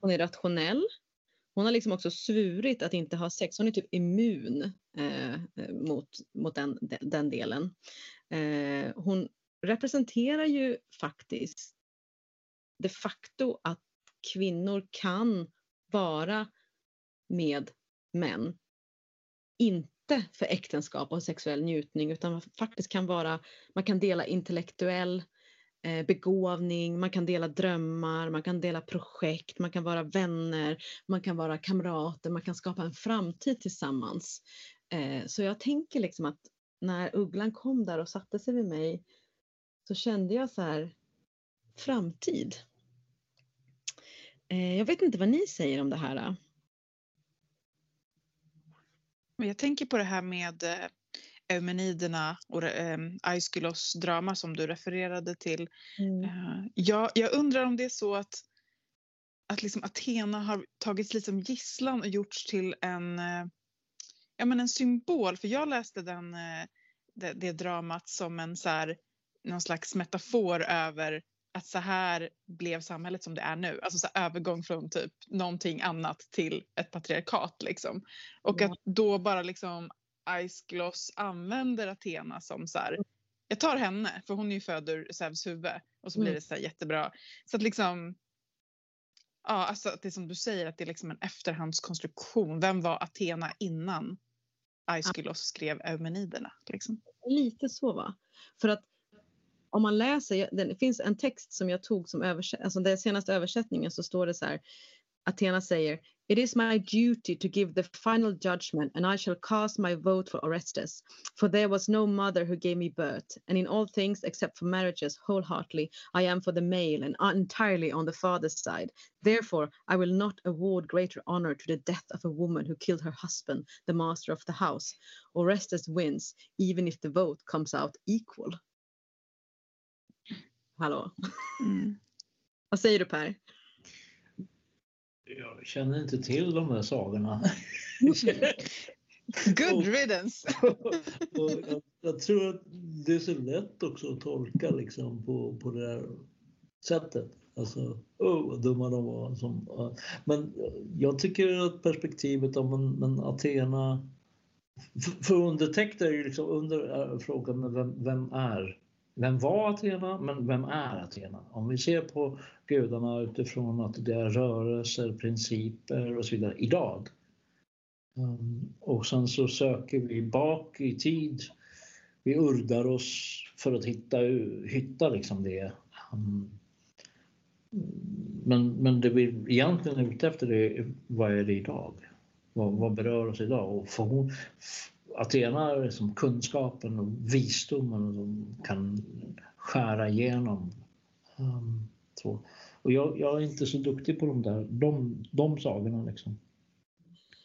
Speaker 1: hon är rationell. Hon har liksom också svurit att inte ha sex. Hon är typ immun eh, eh mot, mot den, den delen. Eh, hon representerar ju faktiskt de facto att kvinnor kan vara med män. Inte för äktenskap och sexuell njutning utan faktiskt kan vara, man kan dela intellektuell eh, begåvning, man kan dela drömmar, man kan dela projekt, man kan vara vänner, man kan vara kamrater, man kan skapa en framtid tillsammans. Eh, så jag tänker liksom att när ugglan kom där och satte sig vid mig så kände jag så här, framtid. Eh, jag vet inte vad ni säger om det här.
Speaker 2: Men Jag tänker på det här med eh, Eumeniderna och eh, Aiskylos drama som du refererade till.
Speaker 1: Mm.
Speaker 2: Eh, jag, jag undrar om det är så att, att liksom Athena har tagits lite som gisslan och gjorts till en, eh, ja, men en symbol. För jag läste den, eh, det, det dramat som en så här, någon slags metafor över att så här blev samhället som det är nu. Alltså så övergång från typ någonting annat till ett patriarkat liksom. Och
Speaker 1: Ja.
Speaker 2: att då bara liksom Aisgloss använder Athena som så här, jag tar henne för hon är ju född ur Zeus huvud och så blir
Speaker 1: Mm.
Speaker 2: det så här jättebra. Så att liksom Ja, alltså att det är som du säger att det är liksom en efterhandskonstruktion. Vem var Athena innan Aiskylos skrev Eumeniderna? Liksom?
Speaker 1: Lite så va? För att om man läser, det finns en text som jag tog som översättning, alltså den senaste översättningen så står det så här, Athena säger It is my duty to give the final judgment and I shall cast my vote for Orestes. For there was no mother who gave me birth, and in all things except for marriages wholeheartedly I am for the male and entirely on the father's side. Therefore I will not award greater honor to the death of a woman who killed her husband, the master of the house. Orestes wins, even if the vote comes out equal. Hallå,
Speaker 2: Mm.
Speaker 1: vad säger du Per?
Speaker 3: Jag känner inte till de här sagorna.
Speaker 2: Good riddance!
Speaker 3: Och jag, jag tror att det är så lätt också att tolka liksom på, på det här sättet. Alltså, oh, vad dumma de var. Som, ja. men jag tycker att perspektivet om en, en Athena... För, för undertecknare är ju liksom under äh, frågan vem, vem är vem var Athena, men vem är Athena? Om vi ser på gudarna utifrån att det är rörelser, principer och så vidare idag. Ehm, och sen så söker vi bak i tid. Vi urdar oss för att hitta, hitta liksom det. Ehm, men, men det vi egentligen är ute efter är vad är det idag? Vad, vad berör oss idag? Och för Athena är liksom kunskapen och visdomen som kan skära igenom. Um, så. Och jag, jag är inte så duktig på de där, de, de sagorna liksom.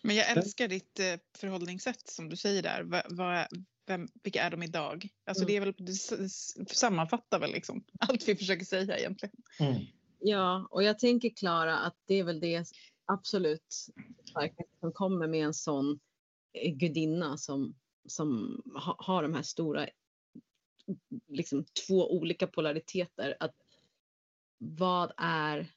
Speaker 2: Men jag älskar ditt eh, förhållningssätt som du säger där. Va, va, vem, vilka är de idag? Alltså det, är väl, det sammanfattar väl liksom allt vi försöker säga egentligen.
Speaker 3: Mm.
Speaker 1: Ja, och jag tänker Klara att det är väl det absolut starkaste som kommer med en sån gudinna som, som ha, har de här stora, liksom två olika polariteter. Att vad är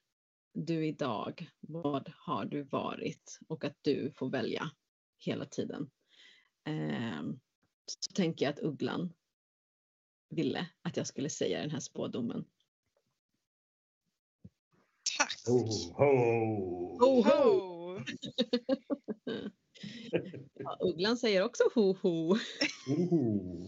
Speaker 1: du idag? Vad har du varit? Och att du får välja hela tiden. Ehm, så tänker jag att ugglan ville att jag skulle säga den här spådomen.
Speaker 2: Tack!
Speaker 3: Ho, ho.
Speaker 1: Ho, ho! Ja, ugglan säger också ho ho.
Speaker 3: Oho.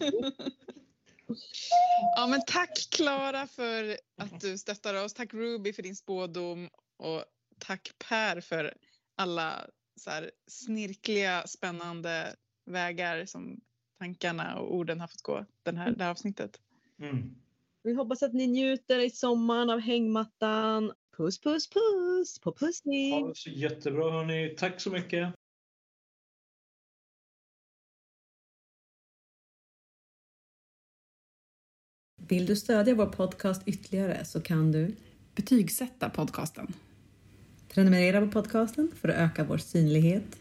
Speaker 2: Ja, men tack Klara för att du stöttar oss. Tack Ruby för din spådom och tack Per för alla så här snirkliga, spännande vägar som tankarna och orden har fått gå den här, det här avsnittet.
Speaker 3: Mm.
Speaker 1: Vi hoppas att ni njuter i sommaren av hängmattan. Puss puss puss på
Speaker 3: Ha
Speaker 1: pussning!
Speaker 3: det så jättebra hörni. Tack så mycket.
Speaker 7: Vill du stödja vår podcast ytterligare så kan du
Speaker 6: Betygsätta podcasten.
Speaker 7: prenumerera på podcasten för att öka vår synlighet.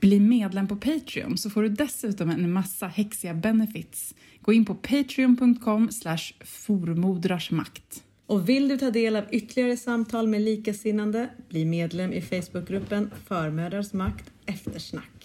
Speaker 6: Bli medlem på Patreon så får du dessutom en massa häxiga benefits. Gå in på patreon.com formodrarsmakt.
Speaker 7: Och vill du ta del av ytterligare samtal med likasinnande, bli medlem i Facebookgruppen Förmödrars makt eftersnack.